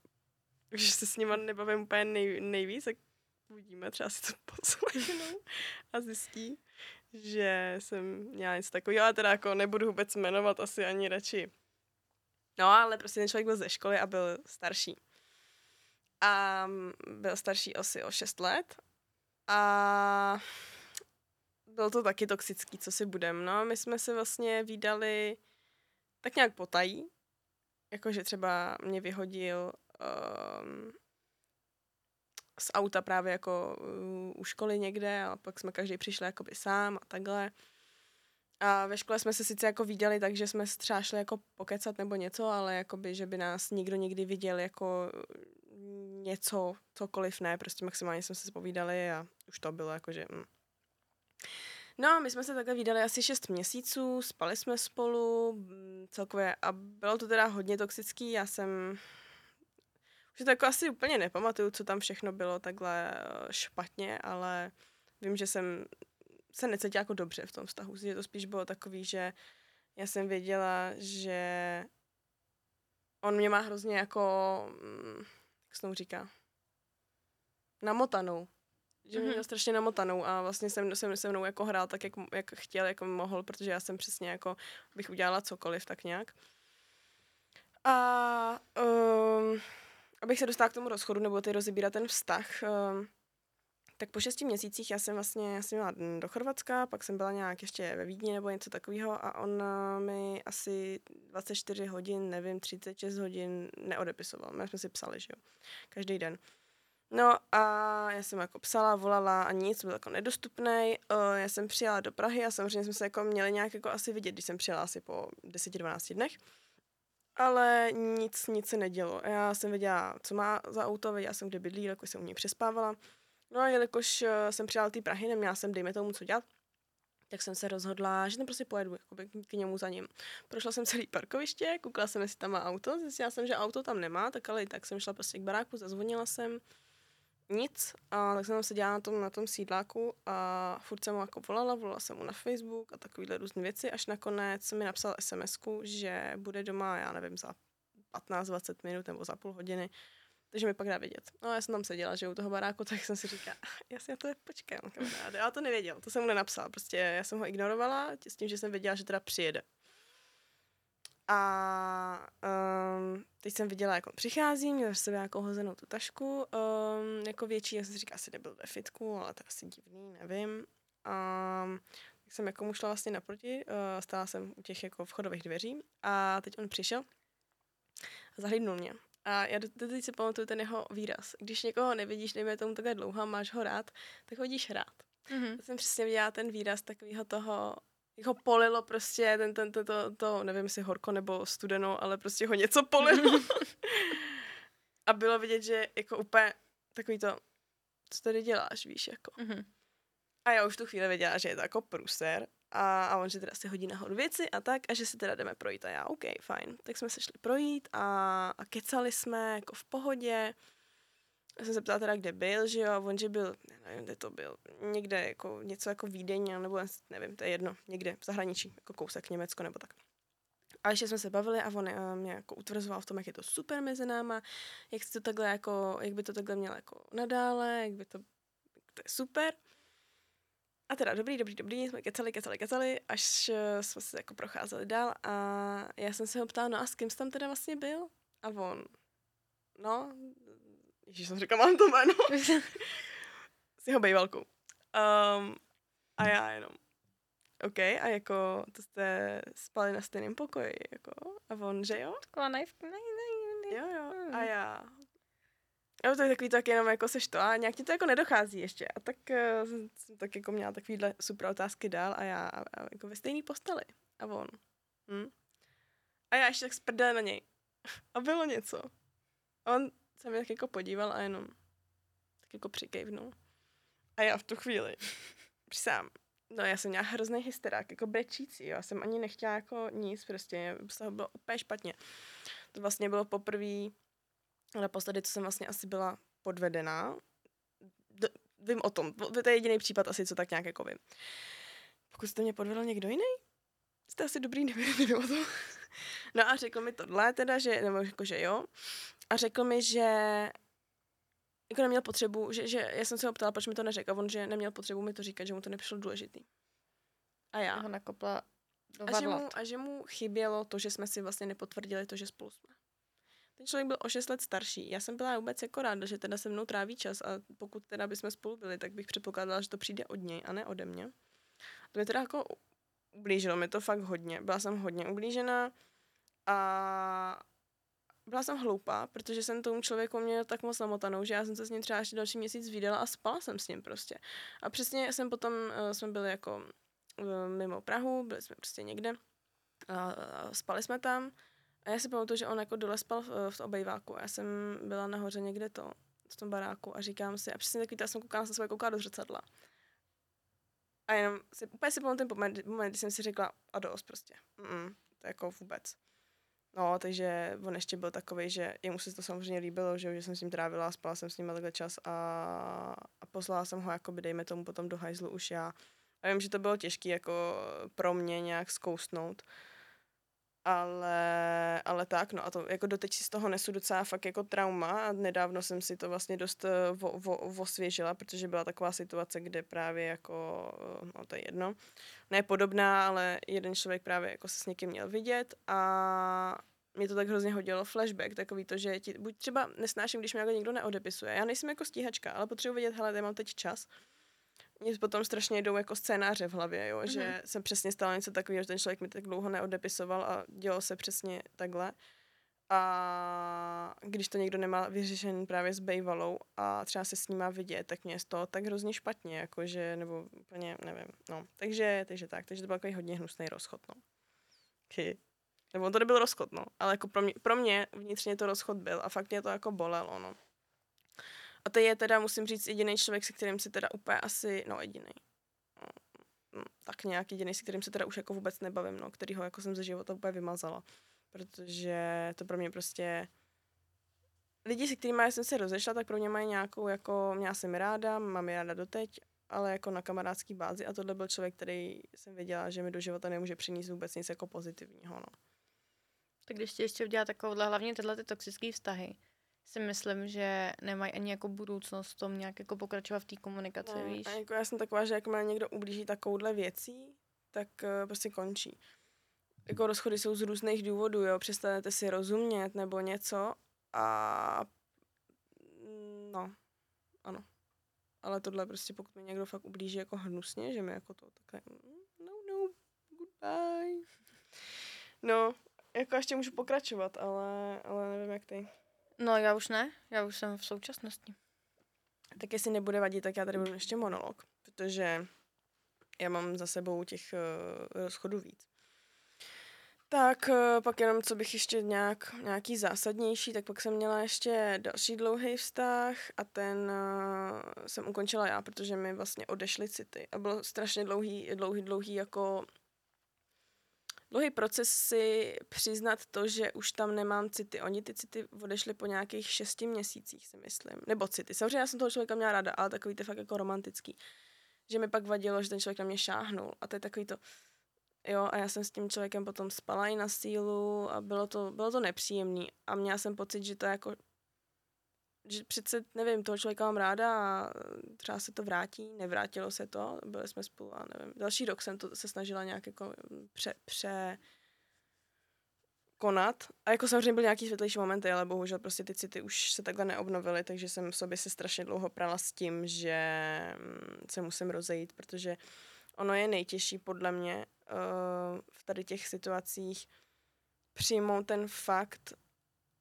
že se s nima nebavím úplně nej, nejvíc, tak uvidíme, třeba si to poslechnou a zjistí, že jsem měla něco takového, ale teda jako nebudu vůbec jmenovat asi ani radši. No, ale prostě ten člověk byl ze školy a byl starší. A byl starší asi o 6 let a byl to taky toxický, co si budem. No, my jsme se vlastně výdali tak nějak potají, jakože třeba mě vyhodil um, z auta právě jako uh, u školy někde a pak jsme každý přišli jakoby sám a takhle. A ve škole jsme se sice jako viděli, takže jsme třeba šli jako pokecat nebo něco, ale jakoby, že by nás nikdo někdy viděl jako něco, cokoliv ne, prostě maximálně jsme se povídali a už to bylo jakože... Mm. No, my jsme se takhle vydali asi 6 měsíců, spali jsme spolu mm, celkově a bylo to teda hodně toxický, já jsem už to jako asi úplně nepamatuju, co tam všechno bylo takhle eh, špatně, ale vím, že jsem se necítila jako dobře v tom vztahu, že to spíš bylo takový, že já jsem věděla, že on mě má hrozně jako, mm, jak se tomu říká, namotanou. Že mě mhm. měl strašně namotanou a vlastně jsem, jsem se mnou jako hrál tak, jak, jak chtěl, jako mohl, protože já jsem přesně jako, bych udělala cokoliv, tak nějak. A um, abych se dostala k tomu rozchodu, nebo ty rozebírat ten vztah, um, tak po šesti měsících já jsem vlastně, já jsem měla do Chorvatska, pak jsem byla nějak ještě ve Vídni nebo něco takového a on eh, mi asi 24 hodin, nevím, 36 hodin neodepisoval. My jsme si psali, že jo, každý den. No a já jsem jako psala, volala a nic, byl jako nedostupný. Uh, já jsem přijela do Prahy a samozřejmě jsme se jako měli nějak jako asi vidět, když jsem přijela asi po 10-12 dnech. Ale nic, nic se nedělo. Já jsem věděla, co má za auto, věděla jsem, kde bydlí, jako jsem u něj přespávala. No a jelikož uh, jsem přijela do té Prahy, neměla jsem, dejme tomu, co dělat, tak jsem se rozhodla, že tam prostě pojedu jakoby, k němu za ním. Prošla jsem celý parkoviště, koukala jsem, jestli tam má auto, zjistila jsem, že auto tam nemá, tak ale i tak jsem šla prostě k baráku, zazvonila jsem, nic, a tak jsem tam seděla na tom, na tom sídláku a furt jsem mu jako volala, volala jsem mu na Facebook a takovýhle různé věci, až nakonec mi napsal sms že bude doma, já nevím, za 15-20 minut nebo za půl hodiny, takže mi pak dá vědět. No já jsem tam seděla, že u toho baráku, tak jsem si říkala, jasně, to je počkej, kamaráde. Já to nevěděl, to jsem mu nenapsala, prostě já jsem ho ignorovala s tím, že jsem věděla, že teda přijede. A um, teď jsem viděla, jak on přichází, měl sobě nějakou hozenou tu tašku, um, jako větší, já jsem si říkala, asi nebyl ve fitku, ale to asi divný, nevím. A um, tak jsem jako mu šla vlastně naproti, uh, stála jsem u těch jako vchodových dveří a teď on přišel a zahlídnul mě. A já teď si pamatuju ten jeho výraz. Když někoho nevidíš, nejme tomu takhle dlouho, máš ho rád, tak hodíš rád. Mm-hmm. Já jsem přesně viděla ten výraz takového toho, jak ho polilo prostě, ten, ten, to, to, to, nevím, jestli horko nebo studeno, ale prostě ho něco polilo. a bylo vidět, že jako úplně takový to, co tady děláš, víš, jako. Mm-hmm. A já už tu chvíli věděla, že je to jako pruser a, a on, že teda si hodí nahoru věci a tak a že si teda jdeme projít a já, OK, fajn. Tak jsme se šli projít a, a kecali jsme jako v pohodě já jsem se ptala teda, kde byl, že jo, on, že byl, nevím, kde to byl, někde jako něco jako Vídeň, nebo nevím, to je jedno, někde v zahraničí, jako kousek Německo nebo tak. A ještě jsme se bavili a on uh, mě jako utvrzoval v tom, jak je to super mezi náma, jak, to takhle jako, jak by to takhle mělo jako nadále, jak by to, to je super. A teda dobrý, dobrý, dobrý, jsme kecali, kecali, kecali, až uh, jsme se jako procházeli dál a já jsem se ho ptala, no a s kým jsi tam teda vlastně byl? A on, no, Ježíš, jsem říkala, mám to jméno. s jeho bejvalkou. Um, a já jenom, OK, a jako to jste spali na stejném pokoji, jako, a on, že jo? Taková naivka, Jo, jo, a hmm. já, Jo, to je takový tak jenom jako seš to a nějak ti to jako nedochází ještě. A tak uh, jsem tak jako měla takovýhle super otázky dál a já a, a jako ve stejný posteli. A on. Hm? A já ještě tak sprdala na něj. A bylo něco. A on se mi tak jako podíval a jenom tak jako přikejvnul. A já v tu chvíli, sám, no já jsem měla hrozný hysterák, jako brečící, jo. Já jsem ani nechtěla jako nic, prostě z toho bylo úplně špatně. To vlastně bylo poprvé, naposledy, co jsem vlastně asi byla podvedená. D- vím o tom, to je jediný případ asi, co tak nějak jako vím. Pokud jste mě podvedl někdo jiný, jste asi dobrý, nevím o tom. No a řekl mi tohle teda, že, nebo jako, že jo a řekl mi, že jako neměl potřebu, že, že já jsem se ho ptala, proč mi to neřekl, a on, že neměl potřebu mi to říkat, že mu to nepřišlo důležitý. A já. Ho nakopla do a že, mu, a že mu chybělo to, že jsme si vlastně nepotvrdili to, že spolu jsme. Ten člověk byl o 6 let starší. Já jsem byla vůbec jako ráda, že teda se mnou tráví čas a pokud teda bychom spolu byli, tak bych předpokládala, že to přijde od něj a ne ode mě. To mi teda jako ublížilo mi to fakt hodně. Byla jsem hodně ublížená a byla jsem hloupá, protože jsem tomu člověku měla tak moc namotanou, že já jsem se s ním třeba ještě další měsíc viděla a spala jsem s ním prostě. A přesně jsem potom, uh, jsme byli jako uh, mimo Prahu, byli jsme prostě někde a, a spali jsme tam. A já si pamatuju, že on jako dole spal v, v obejváku já jsem byla nahoře někde to, v tom baráku a říkám si, a přesně takový, já jsem koukala se svoje kouká do zrcadla. A jenom si, úplně si pamatuju ten moment, moment, kdy jsem si řekla, a dost prostě. Mm-mm, to jako vůbec. No, takže on ještě byl takový, že jemu se to samozřejmě líbilo, že, že jsem s ním trávila, spala jsem s ním takhle čas a, a poslala jsem ho, jako by dejme tomu potom do hajzlu už já. A vím, že to bylo těžké jako pro mě nějak zkousnout. Ale, ale tak, no a to jako doteď si z toho nesu docela fakt jako trauma a nedávno jsem si to vlastně dost eh, osvěžila, protože byla taková situace, kde právě jako, eh, no to je jedno, ne podobná, ale jeden člověk právě jako se s někým měl vidět a mě to tak hrozně hodilo. Flashback, takový to, že ti, buď třeba nesnáším, když mě jako někdo neodepisuje. Já nejsem jako stíhačka, ale potřebuji vědět, hele, já mám teď čas mě potom strašně jdou jako scénáře v hlavě, jo, mm-hmm. že jsem přesně stala něco takového, že ten člověk mi tak dlouho neodepisoval a dělalo se přesně takhle. A když to někdo nemá vyřešen právě s bejvalou a třeba se s ním má vidět, tak mě je z toho tak hrozně špatně, jakože, nebo úplně, nevím, no. Takže, takže tak, takže to byl takový hodně hnusný rozchod, no. Hy. Nebo on to nebyl rozchod, no, ale jako pro mě, pro mě vnitřně to rozchod byl a fakt mě to jako bolelo, no. A to je teda, musím říct, jediný člověk, se kterým si teda úplně asi, no jediný. No, tak nějak jediný, se kterým se teda už jako vůbec nebavím, no, který ho jako jsem ze života úplně vymazala. Protože to pro mě prostě lidi, se kterými jsem se rozešla, tak pro mě mají nějakou, jako, měla jsem ráda, mám je ráda doteď, ale jako na kamarádský bázi a tohle byl člověk, který jsem věděla, že mi do života nemůže přinést vůbec nic jako pozitivního, no. Tak když ti ještě udělá takovouhle, hlavně tyhle ty toxické vztahy, si myslím, že nemají ani jako budoucnost v tom nějak jako pokračovat v té komunikaci, no, víš. A jako já jsem taková, že jakmile někdo ublíží takovouhle věcí, tak uh, prostě končí. Jako rozchody jsou z různých důvodů, jo, přestanete si rozumět nebo něco a no, ano. Ale tohle prostě, pokud mi někdo fakt ublíží jako hnusně, že mi jako to takhle, no, no, goodbye. No, jako ještě můžu pokračovat, ale, ale nevím jak ty. No já už ne, já už jsem v současnosti. Tak jestli nebude vadit, tak já tady budu ještě monolog, protože já mám za sebou těch uh, rozchodů víc. Tak uh, pak jenom, co bych ještě nějak, nějaký zásadnější, tak pak jsem měla ještě další dlouhý vztah a ten uh, jsem ukončila já, protože mi vlastně odešly city. A bylo strašně dlouhý, dlouhý, dlouhý jako dlouhý proces si přiznat to, že už tam nemám city. Oni ty city odešly po nějakých šesti měsících, si myslím. Nebo city. Samozřejmě já jsem toho člověka měla ráda, ale takový ty fakt jako romantický. Že mi pak vadilo, že ten člověk na mě šáhnul. A to je takový to, Jo, a já jsem s tím člověkem potom spala i na sílu a bylo to, bylo to nepříjemný. A měla jsem pocit, že to jako že přece, nevím, toho člověka mám ráda a třeba se to vrátí, nevrátilo se to, byli jsme spolu a nevím. Další rok jsem to se snažila nějak jako pře, pře konat. A jako samozřejmě byly nějaký světlejší momenty, ale bohužel prostě ty city už se takhle neobnovily, takže jsem v sobě se strašně dlouho prala s tím, že mm, se musím rozejít, protože ono je nejtěžší podle mě uh, v tady těch situacích přijmout ten fakt,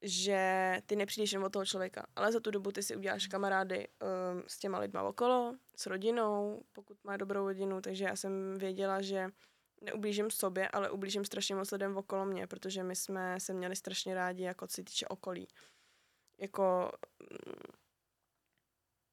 že ty nepřijdeš jen od toho člověka, ale za tu dobu ty si uděláš kamarády um, s těma lidma okolo, s rodinou, pokud má dobrou rodinu, takže já jsem věděla, že neublížím sobě, ale ublížím strašně moc lidem okolo mě, protože my jsme se měli strašně rádi, jako co se týče okolí. Jako mm,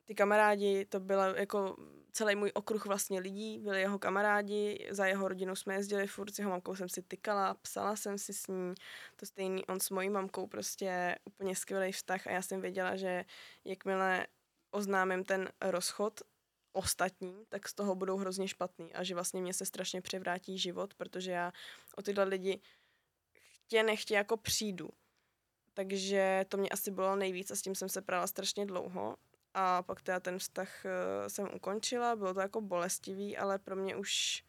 ty kamarádi, to bylo jako celý můj okruh vlastně lidí, byli jeho kamarádi, za jeho rodinou jsme jezdili furt, s jeho mamkou jsem si tykala, psala jsem si s ní, to stejný on s mojí mamkou, prostě úplně skvělý vztah a já jsem věděla, že jakmile oznámím ten rozchod ostatním, tak z toho budou hrozně špatný a že vlastně mě se strašně převrátí život, protože já o tyhle lidi chtě nechtě jako přijdu. Takže to mě asi bylo nejvíc a s tím jsem se prala strašně dlouho a pak teda ten vztah uh, jsem ukončila, bylo to jako bolestivý, ale pro mě už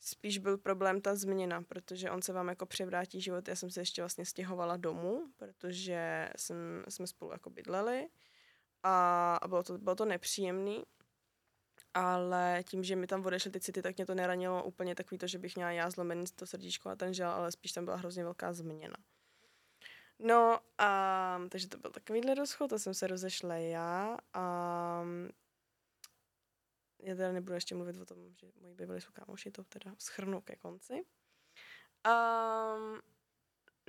spíš byl problém ta změna, protože on se vám jako převrátí život. Já jsem se ještě vlastně stěhovala domů, protože jsem, jsme spolu jako bydleli a, a bylo, to, bylo to nepříjemný, ale tím, že mi tam odešly ty city, tak mě to neranilo úplně takový to, že bych měla já zlomený to srdíčko a ten žel, ale spíš tam byla hrozně velká změna. No a takže to byl takovýhle rozchod, to jsem se rozešla já a já teda nebudu ještě mluvit o tom, že moji bývalí jsou kámoši, to teda schrnu ke konci. Um,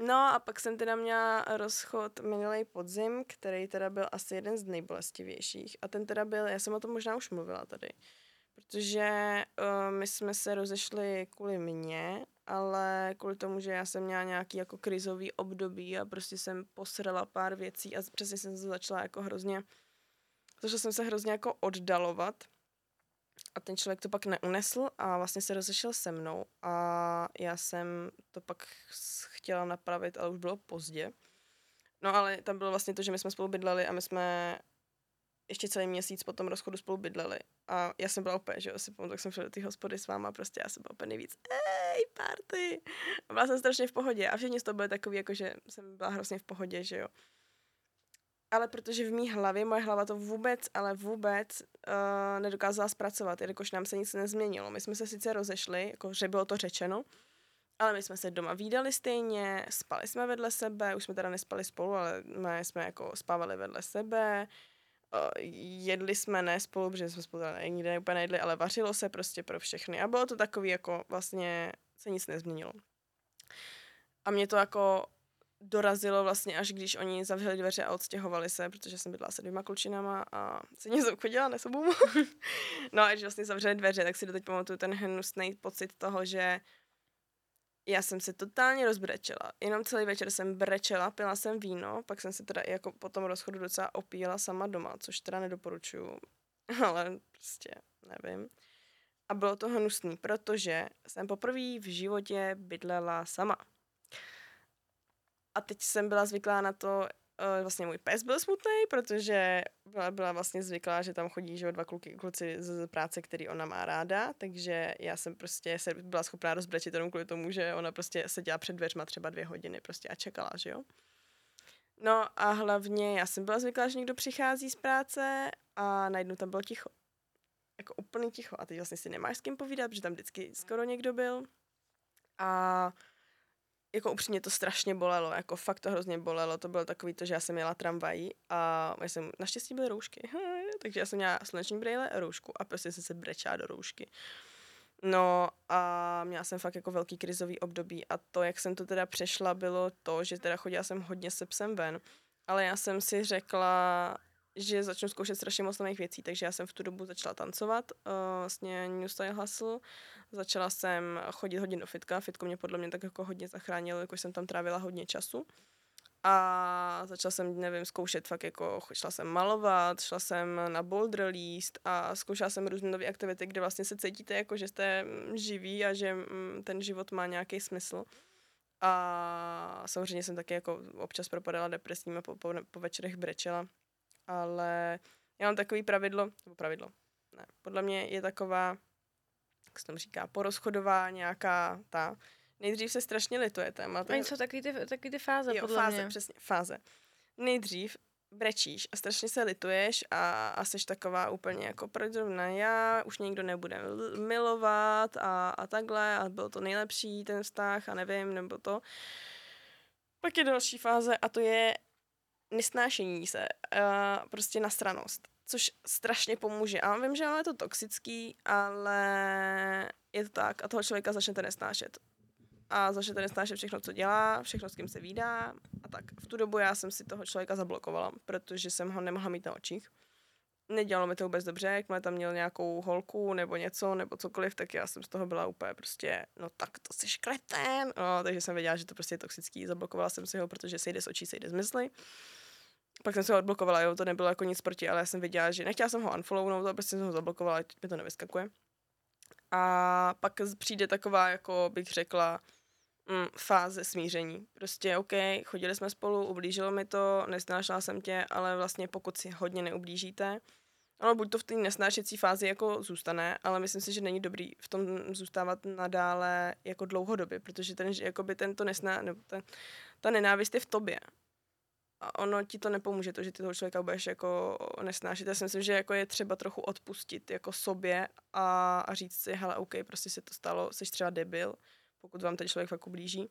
no a pak jsem teda měla rozchod minulý podzim, který teda byl asi jeden z nejbolestivějších. A ten teda byl, já jsem o tom možná už mluvila tady, protože uh, my jsme se rozešli kvůli mně, ale kvůli tomu, že já jsem měla nějaký jako krizový období a prostě jsem posrala pár věcí a přesně jsem se začala jako hrozně, začala jsem se hrozně jako oddalovat a ten člověk to pak neunesl a vlastně se rozešel se mnou a já jsem to pak chtěla napravit, ale už bylo pozdě. No ale tam bylo vlastně to, že my jsme spolu bydleli a my jsme ještě celý měsíc po tom rozchodu spolu bydleli. A já jsem byla úplně, že jo, si pamatuju, tak jsem šla do té hospody s váma, prostě já jsem byla úplně nejvíc, ej, party. A byla jsem strašně v pohodě a všichni z toho byli takový, jako že jsem byla hrozně v pohodě, že jo. Ale protože v mý hlavě, moje hlava to vůbec, ale vůbec uh, nedokázala zpracovat, jelikož nám se nic nezměnilo. My jsme se sice rozešli, jako že bylo to řečeno, ale my jsme se doma výdali stejně, spali jsme vedle sebe, už jsme teda nespali spolu, ale my jsme jako spávali vedle sebe, jedli jsme ne spolu, protože jsme spolu nikdy úplně nejedli, ale vařilo se prostě pro všechny a bylo to takový jako vlastně se nic nezměnilo. A mě to jako dorazilo vlastně až když oni zavřeli dveře a odstěhovali se, protože jsem bydla se dvěma klučinama a se něco chodila, ne sobou. no a když vlastně zavřeli dveře, tak si doteď pamatuju ten hnusný pocit toho, že já jsem se totálně rozbrečela. Jenom celý večer jsem brečela, pila jsem víno, pak jsem se teda i jako po tom rozchodu docela opíjela sama doma, což teda nedoporučuju, ale prostě nevím. A bylo to hnusný, protože jsem poprvé v životě bydlela sama. A teď jsem byla zvyklá na to, vlastně můj pes byl smutný, protože byla, byla vlastně zvyklá, že tam chodí že dva kluky, kluci z práce, který ona má ráda, takže já jsem prostě se byla schopná rozbrečit jenom kvůli tomu, že ona prostě seděla před dveřma třeba dvě hodiny prostě a čekala, že jo. No a hlavně já jsem byla zvyklá, že někdo přichází z práce a najednou tam bylo ticho. Jako úplně ticho. A teď vlastně si nemáš s kým povídat, protože tam vždycky skoro někdo byl. A jako upřímně to strašně bolelo, jako fakt to hrozně bolelo, to bylo takový to, že já jsem měla tramvají a já jsem, naštěstí byly roušky, takže já jsem měla sluneční brýle a roušku a prostě jsem se brečela do roušky. No a měla jsem fakt jako velký krizový období a to, jak jsem to teda přešla, bylo to, že teda chodila jsem hodně se psem ven, ale já jsem si řekla, že začnu zkoušet strašně moc nových věcí, takže já jsem v tu dobu začala tancovat, uh, vlastně New Style Hustle, začala jsem chodit hodně do fitka, fitko mě podle mě tak jako hodně zachránilo, jako jsem tam trávila hodně času. A začala jsem, nevím, zkoušet fakt jako, šla jsem malovat, šla jsem na boulder líst a zkoušela jsem různé nové aktivity, kde vlastně se cítíte jako, že jste živí a že mm, ten život má nějaký smysl. A samozřejmě jsem taky jako občas propadala depresním a po, po, po večerech brečela ale já mám takový pravidlo, nebo pravidlo, ne, podle mě je taková, jak se tomu říká, porozchodová nějaká ta, nejdřív se strašně litujete. Máte... Oni jsou takový ty, takový ty fáze, jo, podle fáze, mě. přesně, fáze. Nejdřív brečíš a strašně se lituješ a, a jsi taková úplně jako proč zrovna já, už někdo nebude milovat a, a takhle a bylo to nejlepší ten vztah a nevím, nebo to. Pak je další fáze a to je nesnášení se, uh, prostě na stranost, což strašně pomůže. A vím, že je to toxický, ale je to tak a toho člověka začnete nesnášet. A začnete nesnášet všechno, co dělá, všechno, s kým se výdá a tak. V tu dobu já jsem si toho člověka zablokovala, protože jsem ho nemohla mít na očích. Nedělalo mi to vůbec dobře, jakmile tam měl nějakou holku nebo něco, nebo cokoliv, tak já jsem z toho byla úplně prostě, no tak to jsi škreten. No, takže jsem věděla, že to prostě je toxický. Zablokovala jsem si ho, protože sejde z očí, sejde z mysli pak jsem se ho odblokovala, jo, to nebylo jako nic proti, ale já jsem věděla, že nechtěla jsem ho unfollownout, a prostě jsem ho zablokovala, ať mi to nevyskakuje. A pak přijde taková, jako bych řekla, mm, fáze smíření. Prostě OK, chodili jsme spolu, ublížilo mi to, nesnášela jsem tě, ale vlastně pokud si hodně neublížíte, ano, buď to v té nesnášecí fázi jako zůstane, ale myslím si, že není dobrý v tom zůstávat nadále jako dlouhodobě, protože ten, jakoby tento nesná, nebo ten, ta nenávist je v tobě ono ti to nepomůže, to, že ty toho člověka budeš jako nesnášet. Já si myslím, že jako je třeba trochu odpustit jako sobě a, a říct si, hele, OK, prostě se to stalo, jsi třeba debil, pokud vám ten člověk fakt ublíží.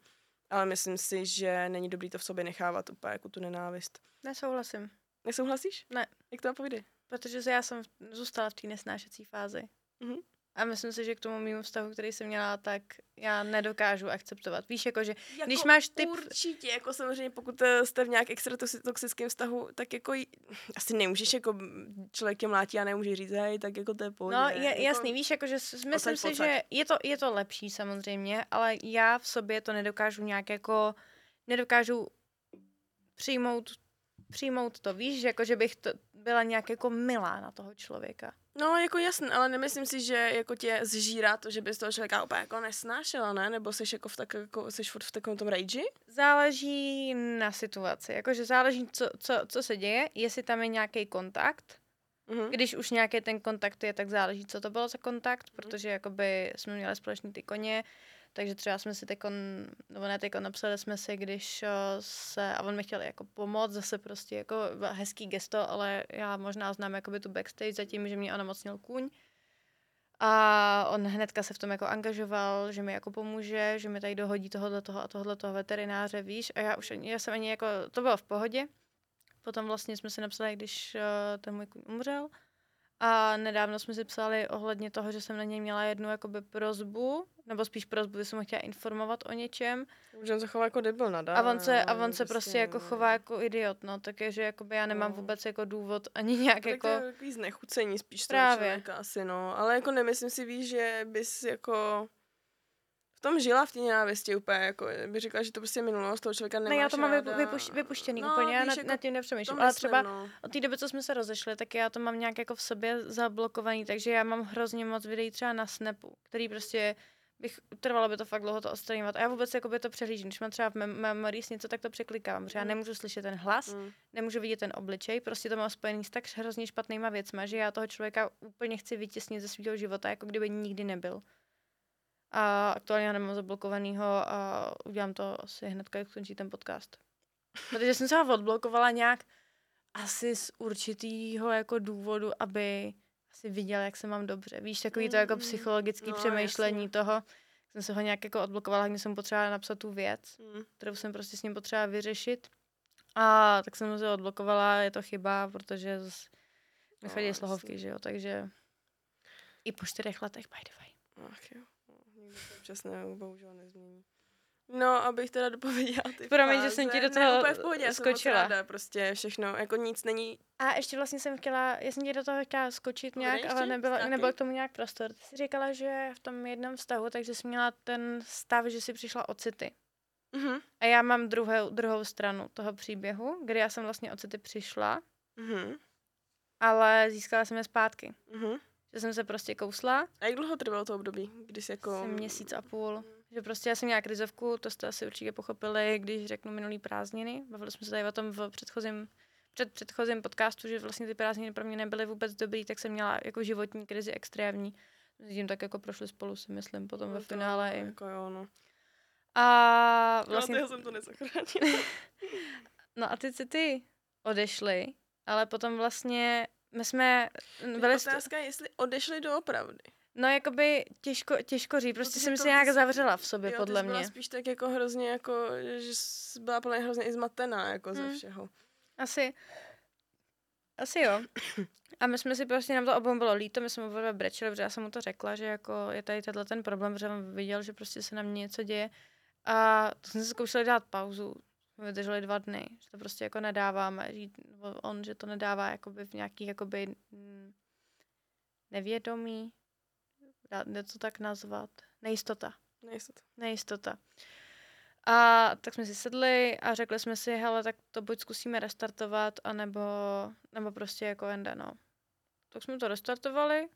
Ale myslím si, že není dobrý to v sobě nechávat úplně jako tu nenávist. Nesouhlasím. Nesouhlasíš? Ne. Jak to povídej? protože já jsem zůstala v té nesnášecí fázi. Mhm. A myslím si, že k tomu mému vztahu, který jsem měla, tak já nedokážu akceptovat. Víš, jako, že Jako když máš typ... Určitě, jako samozřejmě, pokud eh, jste v nějak extra toxi- toxickém vztahu, tak jako asi nemůžeš, jako člověk je mlátí a nemůže říct, hej, tak jako to je pohodě. No, jako, je, jasný, víš, jako, že myslím Odsaď si, že je to, je to lepší samozřejmě, ale já v sobě to nedokážu nějak jako, nedokážu přijmout, přijmout to, víš, že jako, že bych to byla nějak jako milá na toho člověka. No, jako jasný, ale nemyslím si, že jako tě zžírá to, že bys toho člověka úplně jako nesnášela, ne? Nebo jsi jako v tak, jako, jsi furt v takovém tom rage? Záleží na situaci, jakože záleží, co, co, co se děje, jestli tam je nějaký kontakt, Mhm. Když už nějaký ten kontakt je, tak záleží, co to bylo za kontakt, protože jakoby jsme měli společný ty koně, takže třeba jsme si tekon, nebo ne tekon, napsali jsme si, když eh, se, a on mi chtěl jako pomoct, zase prostě jako hezký gesto, ale já možná znám jakoby tu backstage zatím, že mě onemocnil kůň. A on hnedka se v tom jako angažoval, že mi jako pomůže, že mi tady dohodí tohohle toho a tohohle toho veterináře, víš, a já už já jsem ani jako, to bylo v pohodě. Potom vlastně jsme si napsali, když uh, ten můj kůň umřel. A nedávno jsme si psali ohledně toho, že jsem na něj měla jednu jakoby prozbu, nebo spíš prozbu, že jsem ho chtěla informovat o něčem. Že on se chová jako debil nadal. A on se, a on se prostě jako no. chová jako idiot, no, takže jakoby já nemám No. vůbec jako důvod ani nějak Tak jako... to je takový znechucení spíš toho Právě. člověka asi, no. Ale jako nemyslím si, víš, že bys jako v tom žila v té nenávisti úplně, jako bych řekla, že to prostě minulost toho člověka nemáš Ne, já to mám ráda. vypu, vypuš, vypuštěný no, úplně, já nad, jako nad tím nepřemýšlím. Ale třeba no. od té doby, co jsme se rozešli, tak já to mám nějak jako v sobě zablokovaný, takže já mám hrozně moc videí třeba na Snapu, který prostě bych, trvalo by to fakt dlouho to odstraňovat. A já vůbec jako by to přehlížím. Když mám třeba v mem- memories něco, tak to překlikávám, protože já Mm. nemůžu slyšet ten hlas, Mm. nemůžu vidět ten obličej, prostě to mám spojený s tak hrozně špatnýma věcma, že já toho člověka úplně chci vytěsnit ze svého života, jako kdyby nikdy nebyl. A aktuálně ho nemám zablokovanýho a udělám to asi hnedka, jak skončí ten podcast. Protože jsem se ho odblokovala nějak asi z určitýho jako důvodu, aby asi viděl, jak se mám dobře. Víš, takový to jako Mm, psychologické no, přemýšlení jasně. toho. Jsem se ho nějak jako odblokovala, když jsem potřebovala napsat tu věc Mm. kterou jsem prostě s ním potřeba vyřešit. A tak jsem se odblokovala, je to chyba, protože mi No, slohovky, že jo, takže i po čtyřech letech, by the way. Ach jo, ne, bohužel nezmění. No, abych teda dopověděla ty Promiň, že jsem ti do Ne, toho úplně v pohodě, já jsem skočila. ráda, prostě všechno, jako nic není, A ještě vlastně jsem chtěla, já jsem ti do toho chtěla skočit nějak, ale ještě, nebylo, skákej. nebyl k tomu nějak prostor. Ty jsi říkala, že v tom jednom vztahu, takže jsi měla ten stav, že jsi přišla o city. mhm, A já mám druhou, druhou stranu toho příběhu, kdy já jsem vlastně o city přišla, mhm, ale získala jsem je zpátky. mhm. Že jsem se prostě kousla A jak dlouho trvalo to období, kdy jsi jako... Asi měsíc a půl. Že prostě já jsem měla krizovku, to jste asi určitě pochopili, když řeknu minulý prázdniny. Bavili jsme se tady o tom v předchozím, před předchozím podcastu, že vlastně ty prázdniny pro mě nebyly vůbec dobrý, tak jsem měla jako životní krizi extrémní. S tím tak jako prošli spolu, si myslím, potom ve No to, finále. i. Jako jo, no. A Vlastně... vlastně, Já jsem to nezachránila. no a ty city odešly, ale potom vlastně my jsme byli, st- Otázka je, jestli odešli doopravdy. no jakoby těžko, těžko říct, prostě Protože jsem se nějak zavřela v sobě, jo, podle mě. spíš tak jako hrozně jako, že byla plně hrozně i zmatená jako ze Hmm. všeho. Asi, asi jo. A my jsme si prostě, nám to obou bylo líto, my jsme oba brečeli, protože já jsem mu to řekla, že jako je tady tenhle ten problém, protože on viděl, že prostě se na mě něco děje. A to jsme si zkoušeli dát pauzu. Vydrželi dva dny, že to prostě jako nedáváme, on, že to nedává jakoby v nějaký jakoby nevědomí, dá, to tak nazvat, nejistota Nejistota. nejistota. A tak jsme si sedli a řekli jsme si, hele, tak to buď zkusíme restartovat, anebo, nebo prostě jako jinde, no. Tak jsme to restartovali.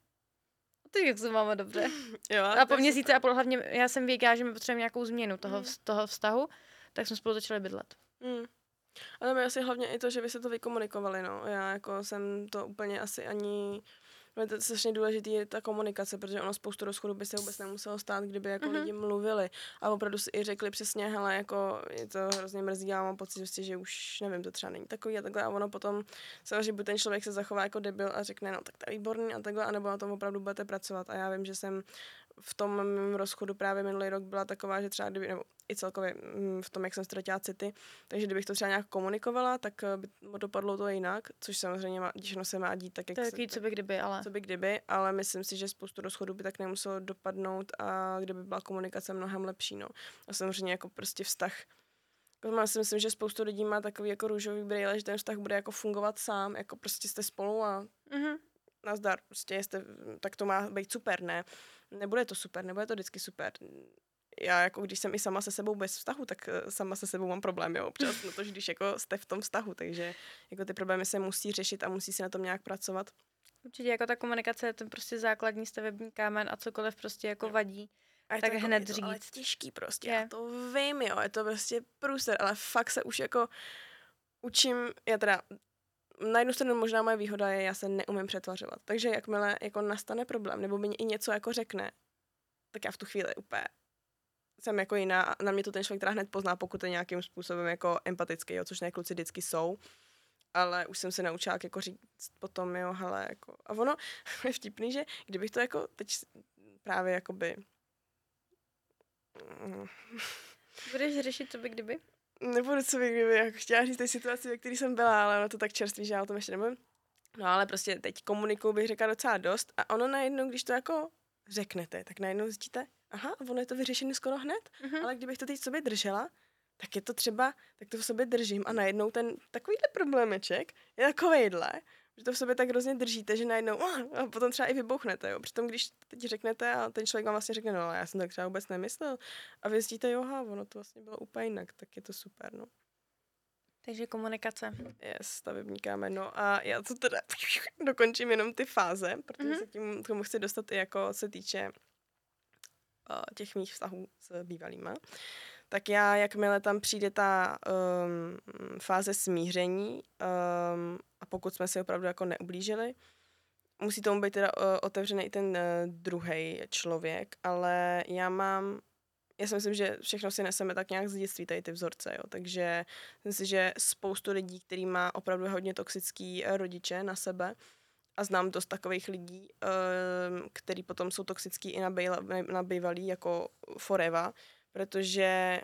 A teď jak se máme dobře. Jo, A po super. a půl hlavně, já jsem věděla, že my potřebujeme nějakou změnu toho, Mm. toho vztahu, tak jsme spolu začali bydlet. Mm. Ale tam je asi hlavně i to, že vy se to vykomunikovali, no. Já jako jsem to úplně asi ani... No, to je strašně důležitý je ta komunikace, protože ono spoustu rozchodů by se vůbec nemuselo stát, kdyby jako Mhm. mm-hmm. lidi mluvili a opravdu si i řekli přesně, hele, jako je to hrozně mrzí, já mám pocit, prostě, že už nevím, to třeba není takový a takhle a ono potom samozřejmě buď ten člověk se zachová jako debil a řekne, no tak to je výborný a takhle, anebo na tom opravdu budete pracovat a já vím, že jsem v tom mém rozchodu právě minulý rok byla taková, že třeba kdyby, nebo i celkově mm, v tom, jak jsem ztratila city, takže kdybych to třeba nějak komunikovala, tak eh, by dopadlo to jinak, což samozřejmě má, když se má dít tak, jak To je takový, co by kdyby, ale... co by kdyby, ale myslím si, že spoustu rozchodů by tak nemuselo dopadnout a kdyby byla komunikace mnohem lepší, no. A samozřejmě jako prostě vztah jako já si myslím, že spoustu lidí má takový jako růžový brýle, že ten vztah bude jako fungovat sám, jako prostě jste spolu a Mhm. nazdar, prostě jste, tak to má být super, ne? Nebude to super, nebude to vždycky super. Já jako když jsem i sama se sebou bez vztahu, tak eh, sama se sebou mám problém, jo, občas, no to, když jako jste v tom vztahu, takže jako ty problémy se musí řešit a musí se na tom nějak pracovat. Určitě jako ta komunikace je ten prostě základní stavební kámen a cokoliv prostě jako Jo. vadí. A je Tak to jako, hned je to ale říct. těžký prostě, Je. já to vím, jo, je to prostě průser, ale fakt se už jako učím, já teda na jednu stranu možná moje výhoda je, já se neumím přetvařovat. Takže jakmile jako nastane problém, nebo mi i něco jako řekne, tak já v tu chvíli úplně jsem jako jiná a na mě to ten člověk teda hned pozná, pokud je nějakým způsobem jako empatický, jo, což ne kluci vždycky jsou. Ale už jsem se naučila jako říct potom, jo, hele, jako, a ono je vtipný, že kdybych to jako teď právě jakoby mm, Budeš řešit, co by kdyby? Nebudu co bych kdyby jako chtěla říct té situaci, ve které jsem byla, ale ono to tak čerstvý, že já o tom ještě nemůžu. No ale prostě teď komunikuju bych řekla docela dost a ono najednou, když to jako řeknete, tak najednou zjistíte, aha, ono je to vyřešené skoro hned, Mhm. ale kdybych to teď sobě držela, tak je to třeba, tak to v sobě držím a najednou ten takovýhle problémeček je takovejhle, že to v sobě tak hrozně držíte, že najednou a potom třeba i vybouchnete, jo. Přitom když teď řeknete a ten člověk vám vlastně řekne, no ale já jsem tak třeba vůbec nemyslel a vy zjistíte, jo, aha, ono to vlastně bylo úplně jinak, tak je to super, no. Takže komunikace. Je stavební kámen, no a já to teda dokončím jenom ty fáze, protože Mhm. se tím k tomu chci dostat i jako se týče uh, těch mých vztahů s bývalýma. Tak já, jakmile tam přijde ta um, fáze smíření um, a pokud jsme si opravdu jako neublížili, musí tomu být teda uh, otevřený i ten uh, druhý člověk, ale já mám já si myslím, že všechno si neseme tak nějak z dětství, tady ty vzorce, jo. Takže myslím si, že spoustu lidí, který má opravdu hodně toxický eh, rodiče na sebe, a znám dost takových lidí, ehm, který potom jsou toxický i na, bejla, na bývalý, jako forever, protože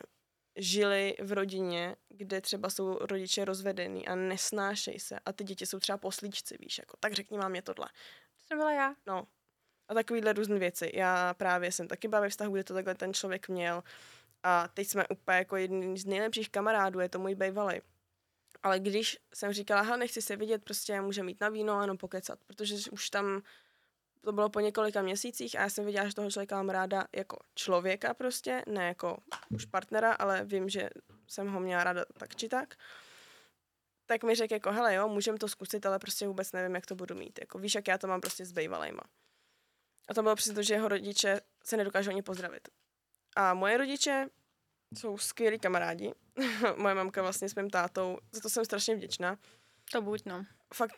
žili v rodině, kde třeba jsou rodiče rozvedený a nesnášejí se a ty děti jsou třeba poslíčci, víš, jako tak řekni mám je tohle. To jsem byla já. No. A takovýhle různé věci. Já právě jsem taky byla ve vztahu, kde to takhle ten člověk měl. A teď jsme úplně jako jedni z nejlepších kamarádů, je to můj bývalý. Ale když jsem říkala, ha, nechci se vidět, prostě může mít na víno a jenom pokecat, protože už tam to bylo po několika měsících a já jsem viděla, že toho člověka mám ráda jako člověka prostě, ne jako už partnera, ale vím, že jsem ho měla ráda tak či tak. Tak mi řekl jako, hele jo, můžem to zkusit, ale prostě vůbec nevím, jak to budu mít. Jako, víš, jak já to mám prostě s bejvalejma. A to bylo přesně to, že jeho rodiče se nedokážou ani pozdravit. A moje rodiče jsou skvělí kamarádi. Moje mamka vlastně s mým tátou, za to jsem strašně vděčná. To buď, no. Fakt,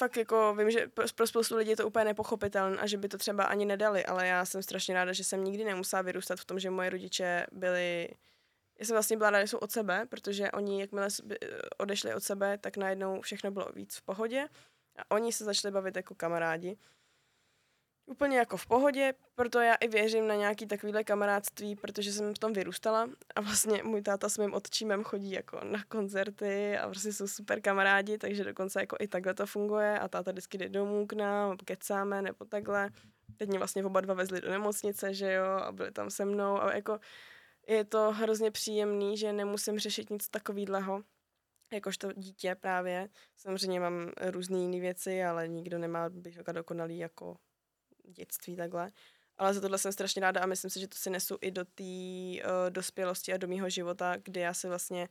fakt jako vím, že pro, spoustu lidí je to úplně nepochopitelné a že by to třeba ani nedali, ale já jsem strašně ráda, že jsem nikdy nemusela vyrůstat v tom, že moje rodiče byli já jsem vlastně byla ráda, že jsou od sebe, protože oni, jakmile by- odešli od sebe, tak najednou všechno bylo víc v pohodě a oni se začali bavit jako kamarádi. Úplně jako v pohodě, proto já i věřím na nějaký takovýhle kamarádství, protože jsem v tom vyrůstala a vlastně můj táta s mým otčímem chodí jako na koncerty a prostě jsou super kamarádi, takže dokonce jako i takhle to funguje a táta vždycky jde domů k nám, kecáme nebo takhle. Teď mě vlastně oba dva vezli do nemocnice, že jo, a byli tam se mnou a jako je to hrozně příjemný, že nemusím řešit nic takového, jakožto dítě právě. Samozřejmě mám různé jiné věci, ale nikdo nemá bych dokonalý jako dětství takhle. Ale za tohle jsem strašně ráda a myslím si, že to si nesu i do té uh, dospělosti a do mého života, kdy já se vlastně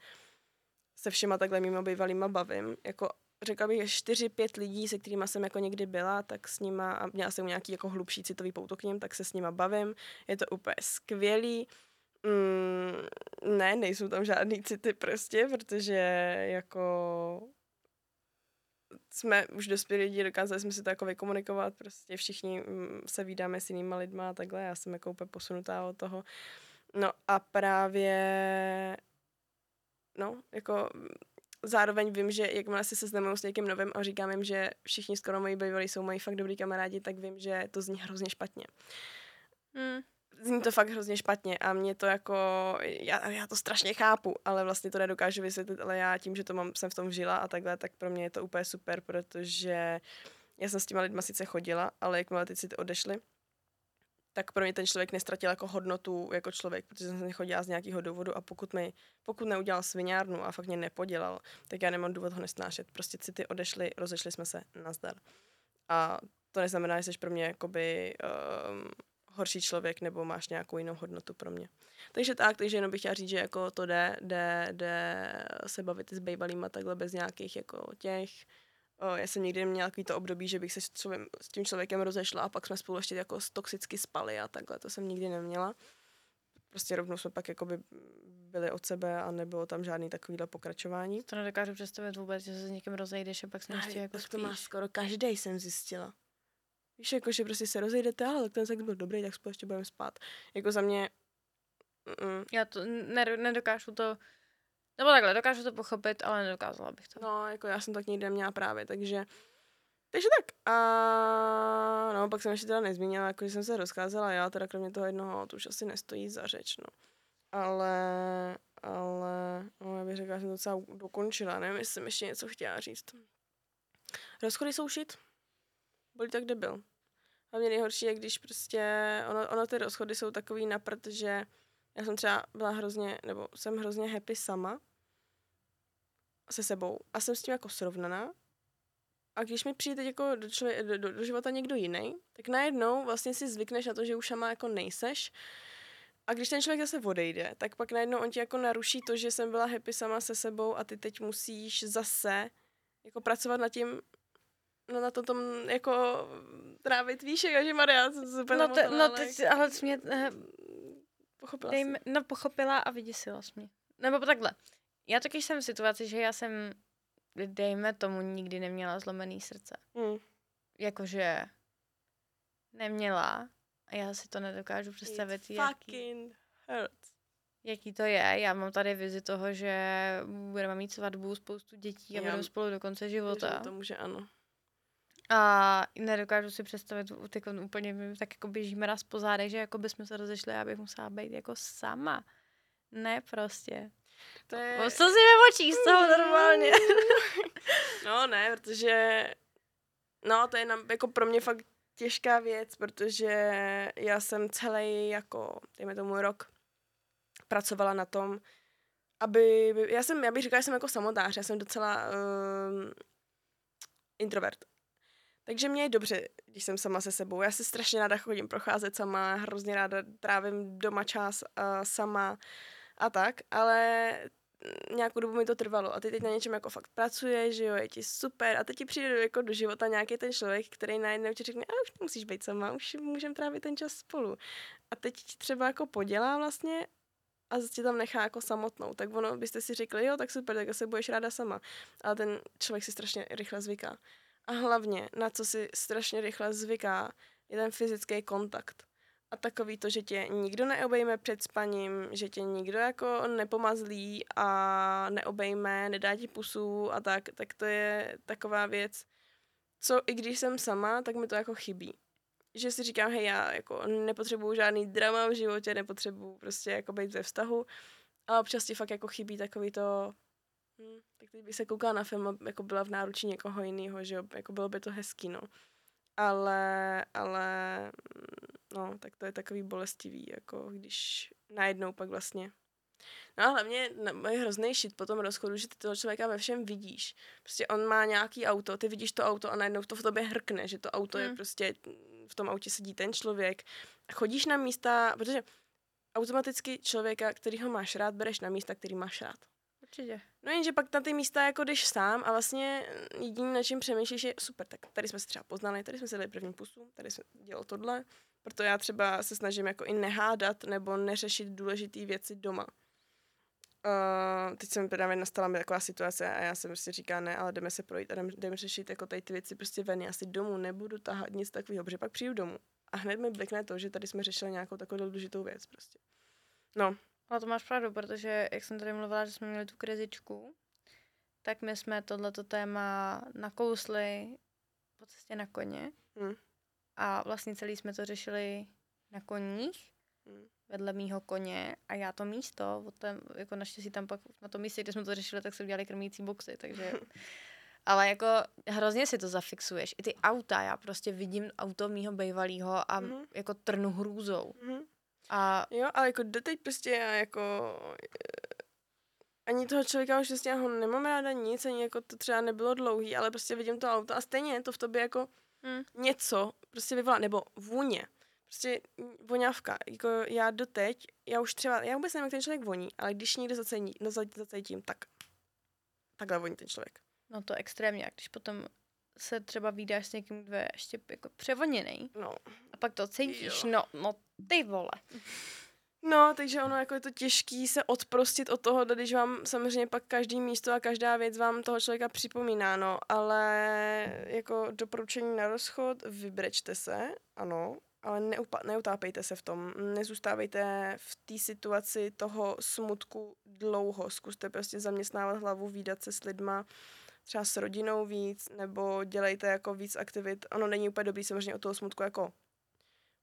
se všema takhle mýma bývalýma bavím. Jako řekla bych, že čtyři, pět lidí, se kterými jsem jako někdy byla, tak s nima, a měla jsem nějaký jako hlubší citový pouto k ním, tak se s nima bavím. Je to úplně skvělý. Mm, ne, nejsou tam žádný city prostě, protože jako jsme už dospělí lidi, dokázali jsme si to jako vykomunikovat, prostě všichni mm, se vídáme s jinýma lidma a takhle, já jsem jako úplně posunutá od toho. No a právě, no, jako mm, zároveň vím, že jakmile se seznamuju s někým novým a říkám jim, že všichni skoro moji bývalí jsou moji fakt dobrý kamarádi, tak vím, že to zní hrozně špatně. Hmm. Zní to fakt hrozně špatně a mě to jako, já, já to strašně chápu, ale vlastně to nedokážu vysvětlit, ale já tím, že to mám, jsem v tom vžila a takhle, tak pro mě je to úplně super, protože já jsem s těma lidma sice chodila, ale jakmile ty si odešli, tak pro mě ten člověk nestratil jako hodnotu jako člověk, protože jsem nechodila z nějakého důvodu a pokud, mi, pokud neudělal sviňárnu a fakt mě nepodělal, tak já nemám důvod ho nesnášet. Prostě city odešly, rozešli jsme se, nazdar. A to neznamená, že jsi pro mě jakoby um, horší člověk nebo máš nějakou jinou hodnotu pro mě. Takže tak, takže jenom bych chtěla říct, že jako to jde, jde, jde se bavit s bejbalýma takhle bez nějakých jako těch O, já jsem nikdy neměla takový to období, že bych se s, člověk, s tím člověkem rozešla a pak jsme spolu ještě jako toxicky spali a takhle, to jsem nikdy neměla. Prostě rovnou jsme pak jako by byli od sebe a nebylo tam žádný takovýhle pokračování. To nedokážu představit vůbec, že se s někým rozejdeš a pak se ještě jako tak spíš. to má skoro každý jsem zjistila. Víš, jako, že prostě se rozejdete, ale tak ten sex byl dobrý, tak spolu ještě budeme spát. Jako za mě... Mm. Já to nedokážu to nebo takhle, dokážu to pochopit, ale nedokázala bych to. No, jako já jsem tak nikdy neměla právě, takže... Takže tak. A no, pak jsem ještě teda nezmínila, jako že jsem se rozkázala já, teda kromě toho jednoho, to už asi nestojí za řeč, no. Ale, ale, no, já bych řekla, že jsem to docela dokončila, nevím, jestli jsem ještě něco chtěla říct. Rozchody jsou šit. Byli tak debil. Mě nejhorší je, když prostě, ono, ono ty rozchody jsou takový naprt, že já jsem třeba byla hrozně, nebo jsem hrozně happy sama, se sebou a jsem s tím jako srovnaná. A když mi přijde teď jako do, člověk, do, do, do života někdo jiný, tak najednou vlastně si zvykneš na to, že už sama jako nejseš. A když ten člověk zase odejde, tak pak najednou on ti jako naruší to, že jsem byla happy sama se sebou a ty teď musíš zase jako pracovat nad tím, no na to tom jako trávit, víš, jako, že Maria, super no, te, no teď, ale jsi mě, eh, pochopila dejme, No pochopila a vyděsila jsi mě. Nebo takhle, já taky jsem v situaci, že já jsem, dejme tomu, nikdy neměla zlomený srdce. Mm. Jakože neměla a já si to nedokážu představit. It fucking hurts. Jaký to je? Já mám tady vizi toho, že budeme mít svatbu, spoustu dětí a budeme spolu do konce života. To může ano. A nedokážu si představit, tak úplně tak jako běžíme raz po zádech, že jako bychom se rozešli a bych musela být jako sama. Ne prostě. To je... Co si ve očích z toho normálně. no ne, protože no to je nám, jako pro mě fakt těžká věc, protože já jsem celý jako, dejme tomu rok, pracovala na tom, aby, já jsem, já bych říkala, že jsem jako samotář, já jsem docela uh, introvert. Takže mě je dobře, když jsem sama se sebou. Já se strašně ráda chodím procházet sama, hrozně ráda trávím doma čas uh, sama a tak, ale nějakou dobu mi to trvalo a ty teď na něčem jako fakt pracuješ, že jo, je ti super a teď ti přijde jako do života nějaký ten člověk, který najednou ti řekne, a už musíš být sama, už můžeme trávit ten čas spolu. A teď ti třeba jako podělá vlastně a tě tam nechá jako samotnou, tak ono byste si řekli, jo, tak super, tak se budeš ráda sama. Ale ten člověk si strašně rychle zvyká. A hlavně, na co si strašně rychle zvyká, je ten fyzický kontakt a takový to, že tě nikdo neobejme před spaním, že tě nikdo jako nepomazlí a neobejme, nedá ti pusu a tak, tak to je taková věc, co i když jsem sama, tak mi to jako chybí. Že si říkám, hej, já jako nepotřebuju žádný drama v životě, nepotřebuju prostě jako být ve vztahu, a občas ti fakt jako chybí takový to, hm, tak teď bych se koukala na film, jako byla v náručí někoho jiného, že jo, jako bylo by to hezký, no. Ale, ale no, tak to je takový bolestivý, jako když najednou pak vlastně No a hlavně je hrozný šit po tom rozchodu, že ty toho člověka ve všem vidíš. Prostě on má nějaký auto, ty vidíš to auto a najednou to v tobě hrkne, že to auto hmm. je prostě, v tom autě sedí ten člověk. A chodíš na místa, protože automaticky člověka, který ho máš rád, bereš na místa, který máš rád. Určitě. No jenže pak na ty místa jako jdeš sám a vlastně jediný, na čím přemýšlíš, je super, tak tady jsme se třeba poznali, tady jsme se dali první pusu, tady jsme dělali tohle, proto já třeba se snažím jako i nehádat nebo neřešit důležité věci doma. Uh, teď jsem právě nastala mi taková situace a já jsem prostě říká ne, ale jdeme se projít a jdeme, jdeme řešit jako tady ty věci prostě ven. Já si domů nebudu tahat nic takového, protože pak přijdu domů. A hned mi blikne to, že tady jsme řešili nějakou takovou důležitou věc prostě. No. Ale to máš pravdu, protože jak jsem tady mluvila, že jsme měli tu krizičku, tak my jsme tohleto téma nakousli po cestě na koně. Hmm. A vlastně celý jsme to řešili na koních Hmm. vedle mýho koně a já to místo, od tam, jako naštěstí tam pak na tom místě, kde jsme to řešili, tak se udělali krmící boxy, takže... Ale jako hrozně si to zafixuješ. I ty auta, já prostě vidím auto mýho bejvalýho a Mhm. jako trnu hrůzou. Mhm. A Jo, ale jako doteď prostě já jako eh, ani toho člověka už prostě já ho nemám ráda nic, ani jako to třeba nebylo dlouhý, ale prostě vidím to auto a stejně to v tobě jako hm, něco prostě vyvolá, nebo vůně. Prostě voňavka. Jako já doteď, já už třeba, já vůbec nevím, jak ten člověk voní, ale když někde zacení, no za- zacítím, tak takhle voní ten člověk. no to extrémně, a když potom se třeba vydáš s někým, kdo je ještě jako převoněný No. a pak to cítíš, Jo. no, no ty vole. No, takže ono jako je to těžký se odprostit od toho, když vám samozřejmě pak každý místo a každá věc vám toho člověka připomíná, no, ale jako doporučení na rozchod, vybrečte se, ano, ale neupa- neutápejte se v tom, nezůstávejte v té situaci toho smutku dlouho, zkuste prostě zaměstnávat hlavu, výdat se s lidma, třeba s rodinou víc, nebo dělejte jako víc aktivit. Ono není úplně dobrý samozřejmě od toho smutku jako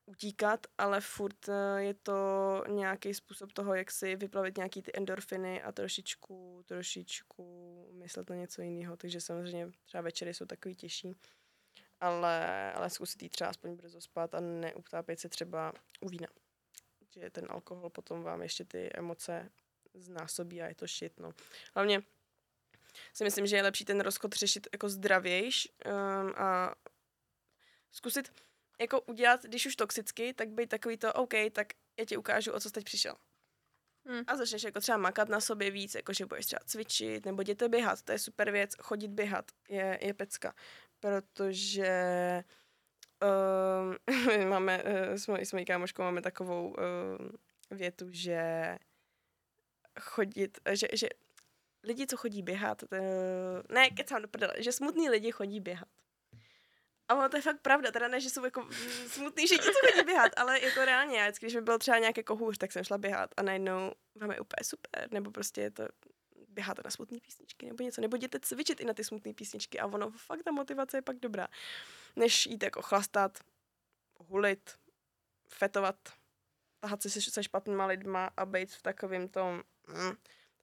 utíkat, ale furt eh, je to nějaký způsob toho, jak si vyplavit nějaký ty endorfiny a trošičku, trošičku myslet na něco jiného. Takže samozřejmě třeba večery jsou takový těžší, ale, ale zkusit jít třeba aspoň brzo spát a neutápět se třeba u vína. Že ten alkohol potom vám ještě ty emoce znásobí a je to shit, no. Hlavně si myslím, že je lepší ten rozchod řešit jako zdravějš um, a zkusit jako udělat, když už toxicky, tak být takový to, OK, tak já ti ukážu, o co jsi teď přišel. Hm. A začneš jako třeba makat na sobě víc, jako že budeš třeba cvičit, nebo jděte běhat, to je super věc, chodit běhat je, je pecka, protože um, máme, uh, s, mojí, s mojí kámoškou máme takovou um, větu, že chodit, že, že lidi, co chodí běhat, to, ne, kecám do prdele, že smutní lidi chodí běhat. A ono to je fakt pravda, teda ne, že jsou jako smutný, že ti co chodí běhat, ale jako reálně, já když mi bylo třeba nějaké kohůř, tak jsem šla běhat a najednou vám je úplně super, nebo prostě je to běháte na smutné písničky nebo něco, nebo jděte cvičit i na ty smutné písničky a ono fakt ta motivace je pak dobrá, než jít jako chlastat, hulit, fetovat, tahat se, se špatnýma lidma a být v takovém tom, mm,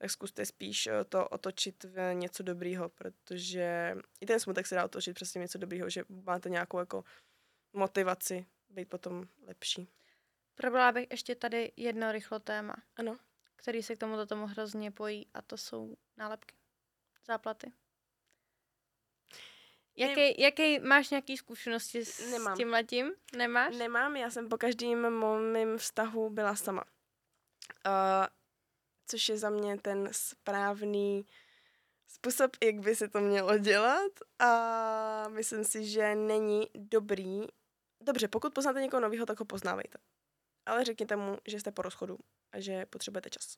tak zkuste spíš eh, to otočit v něco dobrýho, protože i ten smutek se dá otočit přesně v něco dobrýho, že máte nějakou jako motivaci být potom lepší. Probrala bych ještě tady jedno rychlo téma, Ano. který se k tomuto tomu hrozně pojí a to jsou nálepky, záplaty. Jaký, jaký máš nějaký zkušenosti s Nemám. tím letím? Nemáš? Nemám, já jsem po každém mém vztahu byla sama. Uh, což je za mě ten správný způsob, jak by se to mělo dělat a myslím si, že není dobrý. Dobře, pokud poznáte někoho nového, tak ho poznávejte. Ale řekněte mu, že jste po rozchodu a že potřebujete čas.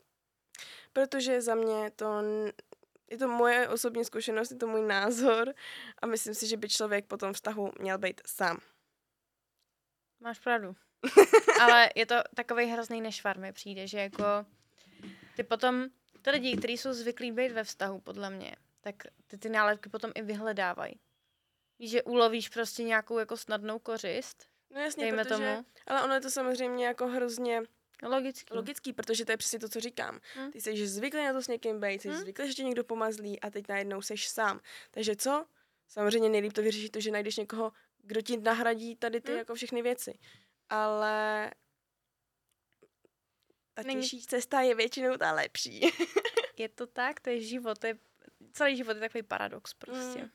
Protože za mě to je to moje osobní zkušenost, je to můj názor a myslím si, že by člověk po tom vztahu měl být sám. Máš pravdu. Ale je to takový hrozný nešvar mi přijde, že jako ty potom, ty lidi, kteří jsou zvyklí být ve vztahu, podle mě, tak ty ty nálepky potom i vyhledávají. Víš, že ulovíš prostě nějakou jako snadnou kořist, No jasně, dejme protože, tomu. ale ono je to samozřejmě jako hrozně Logicky. logický, protože to je přesně to, co říkám. Hm. Ty jsi zvyklý na to s někým být, jsi Hm. zvyklý, že tě někdo pomazlí a teď najednou seš sám. Takže co? Samozřejmě nejlíp to vyřešit to, že najdeš někoho, kdo ti nahradí tady ty Hm. jako všechny věci. Ale ta Není- těžší cesta je většinou ta lepší. Je to tak, to je život, to je, celý život je takový paradox prostě. Mm.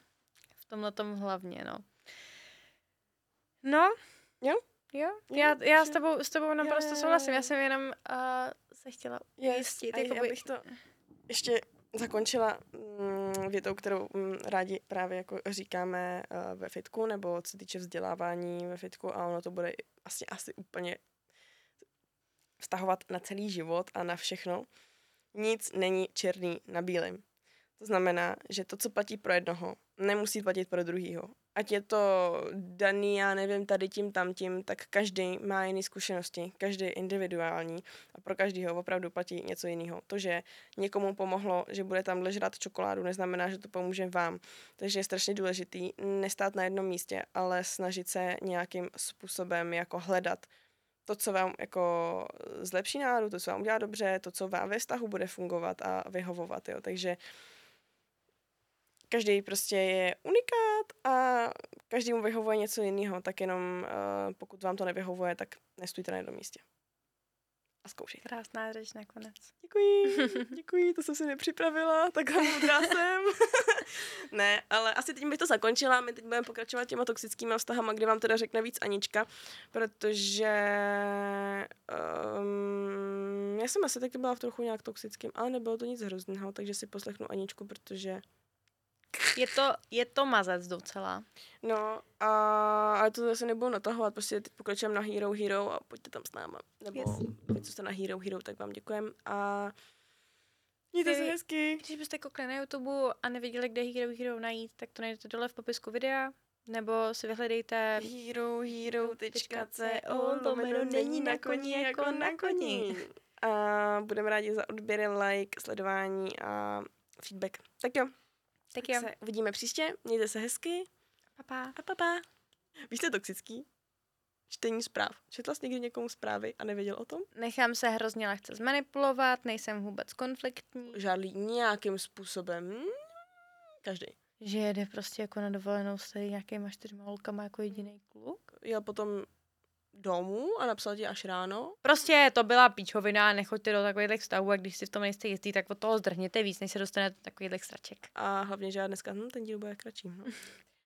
V tomhle tom hlavně, no. No. Jo? Jo, já, já s tebou, s tebou naprosto souhlasím, já jsem jenom uh, se chtěla ujistit. já jakoby- bych to ještě zakončila mm, větou, kterou mm, rádi právě jako říkáme uh, ve fitku, nebo co se týče vzdělávání ve fitku a ono to bude asi, asi úplně vztahovat na celý život a na všechno. Nic není černý na bílém. To znamená, že to, co platí pro jednoho, nemusí platit pro druhýho. Ať je to daný, já nevím, tady tím, tam tím, tak každý má jiné zkušenosti, každý je individuální a pro každýho opravdu platí něco jiného. To, že někomu pomohlo, že bude tam ležrat čokoládu, neznamená, že to pomůže vám. Takže je strašně důležitý nestát na jednom místě, ale snažit se nějakým způsobem jako hledat to, co vám jako zlepší náladu, to, co vám udělá dobře, to, co vám ve vztahu bude fungovat a vyhovovat, jo. Takže každý prostě je unikát a každý mu vyhovuje něco jiného, tak jenom uh, pokud vám to nevyhovuje, tak nestůjte na jednom místě. A zkoušejte. Krásná řeč nakonec. Děkuji, děkuji, to jsem si nepřipravila, tak moudrá jsem. ne, ale asi teď bych to zakončila, my teď budeme pokračovat těma toxickýma vztahama, kde vám teda řekne víc Anička, protože um, já jsem asi taky byla v trochu nějak toxickým, ale nebylo to nic hrozného, takže si poslechnu Aničku, protože je to, je to mazec docela. No, a, ale to zase nebudu natahovat, prostě teď pokračujeme na Hero Hero a pojďte tam s náma. Nebo yes. co jste na Hero Hero, tak vám děkujem a mějte se hezky. Když byste koukli na YouTube a nevěděli, kde Hero Hero najít, tak to najdete dole v popisku videa. Nebo si vyhledejte herohero.co lomeno není na koni jako na koni. A budeme rádi za odběry, like, sledování a feedback. Tak jo. Tak, tak jo. se uvidíme příště. Mějte se hezky. Papa. A papa. Víš, jste toxický? Čtení zpráv. Četla jsi někdy někomu zprávy a nevěděl o tom? Nechám se hrozně lehce zmanipulovat, nejsem vůbec konfliktní. Žádný nějakým způsobem. Každý. Že jede prostě jako na dovolenou s nějakýma čtyřma holkama jako jediný kluk. Já potom domů a napsal ti až ráno. Prostě to byla píčovina, nechoďte do takových vztahů a když si v tom nejste jistý, tak od toho zdrhněte víc, než se dostanete do takových sraček. A hlavně, že já dneska, hm, ten díl bude kratší. No.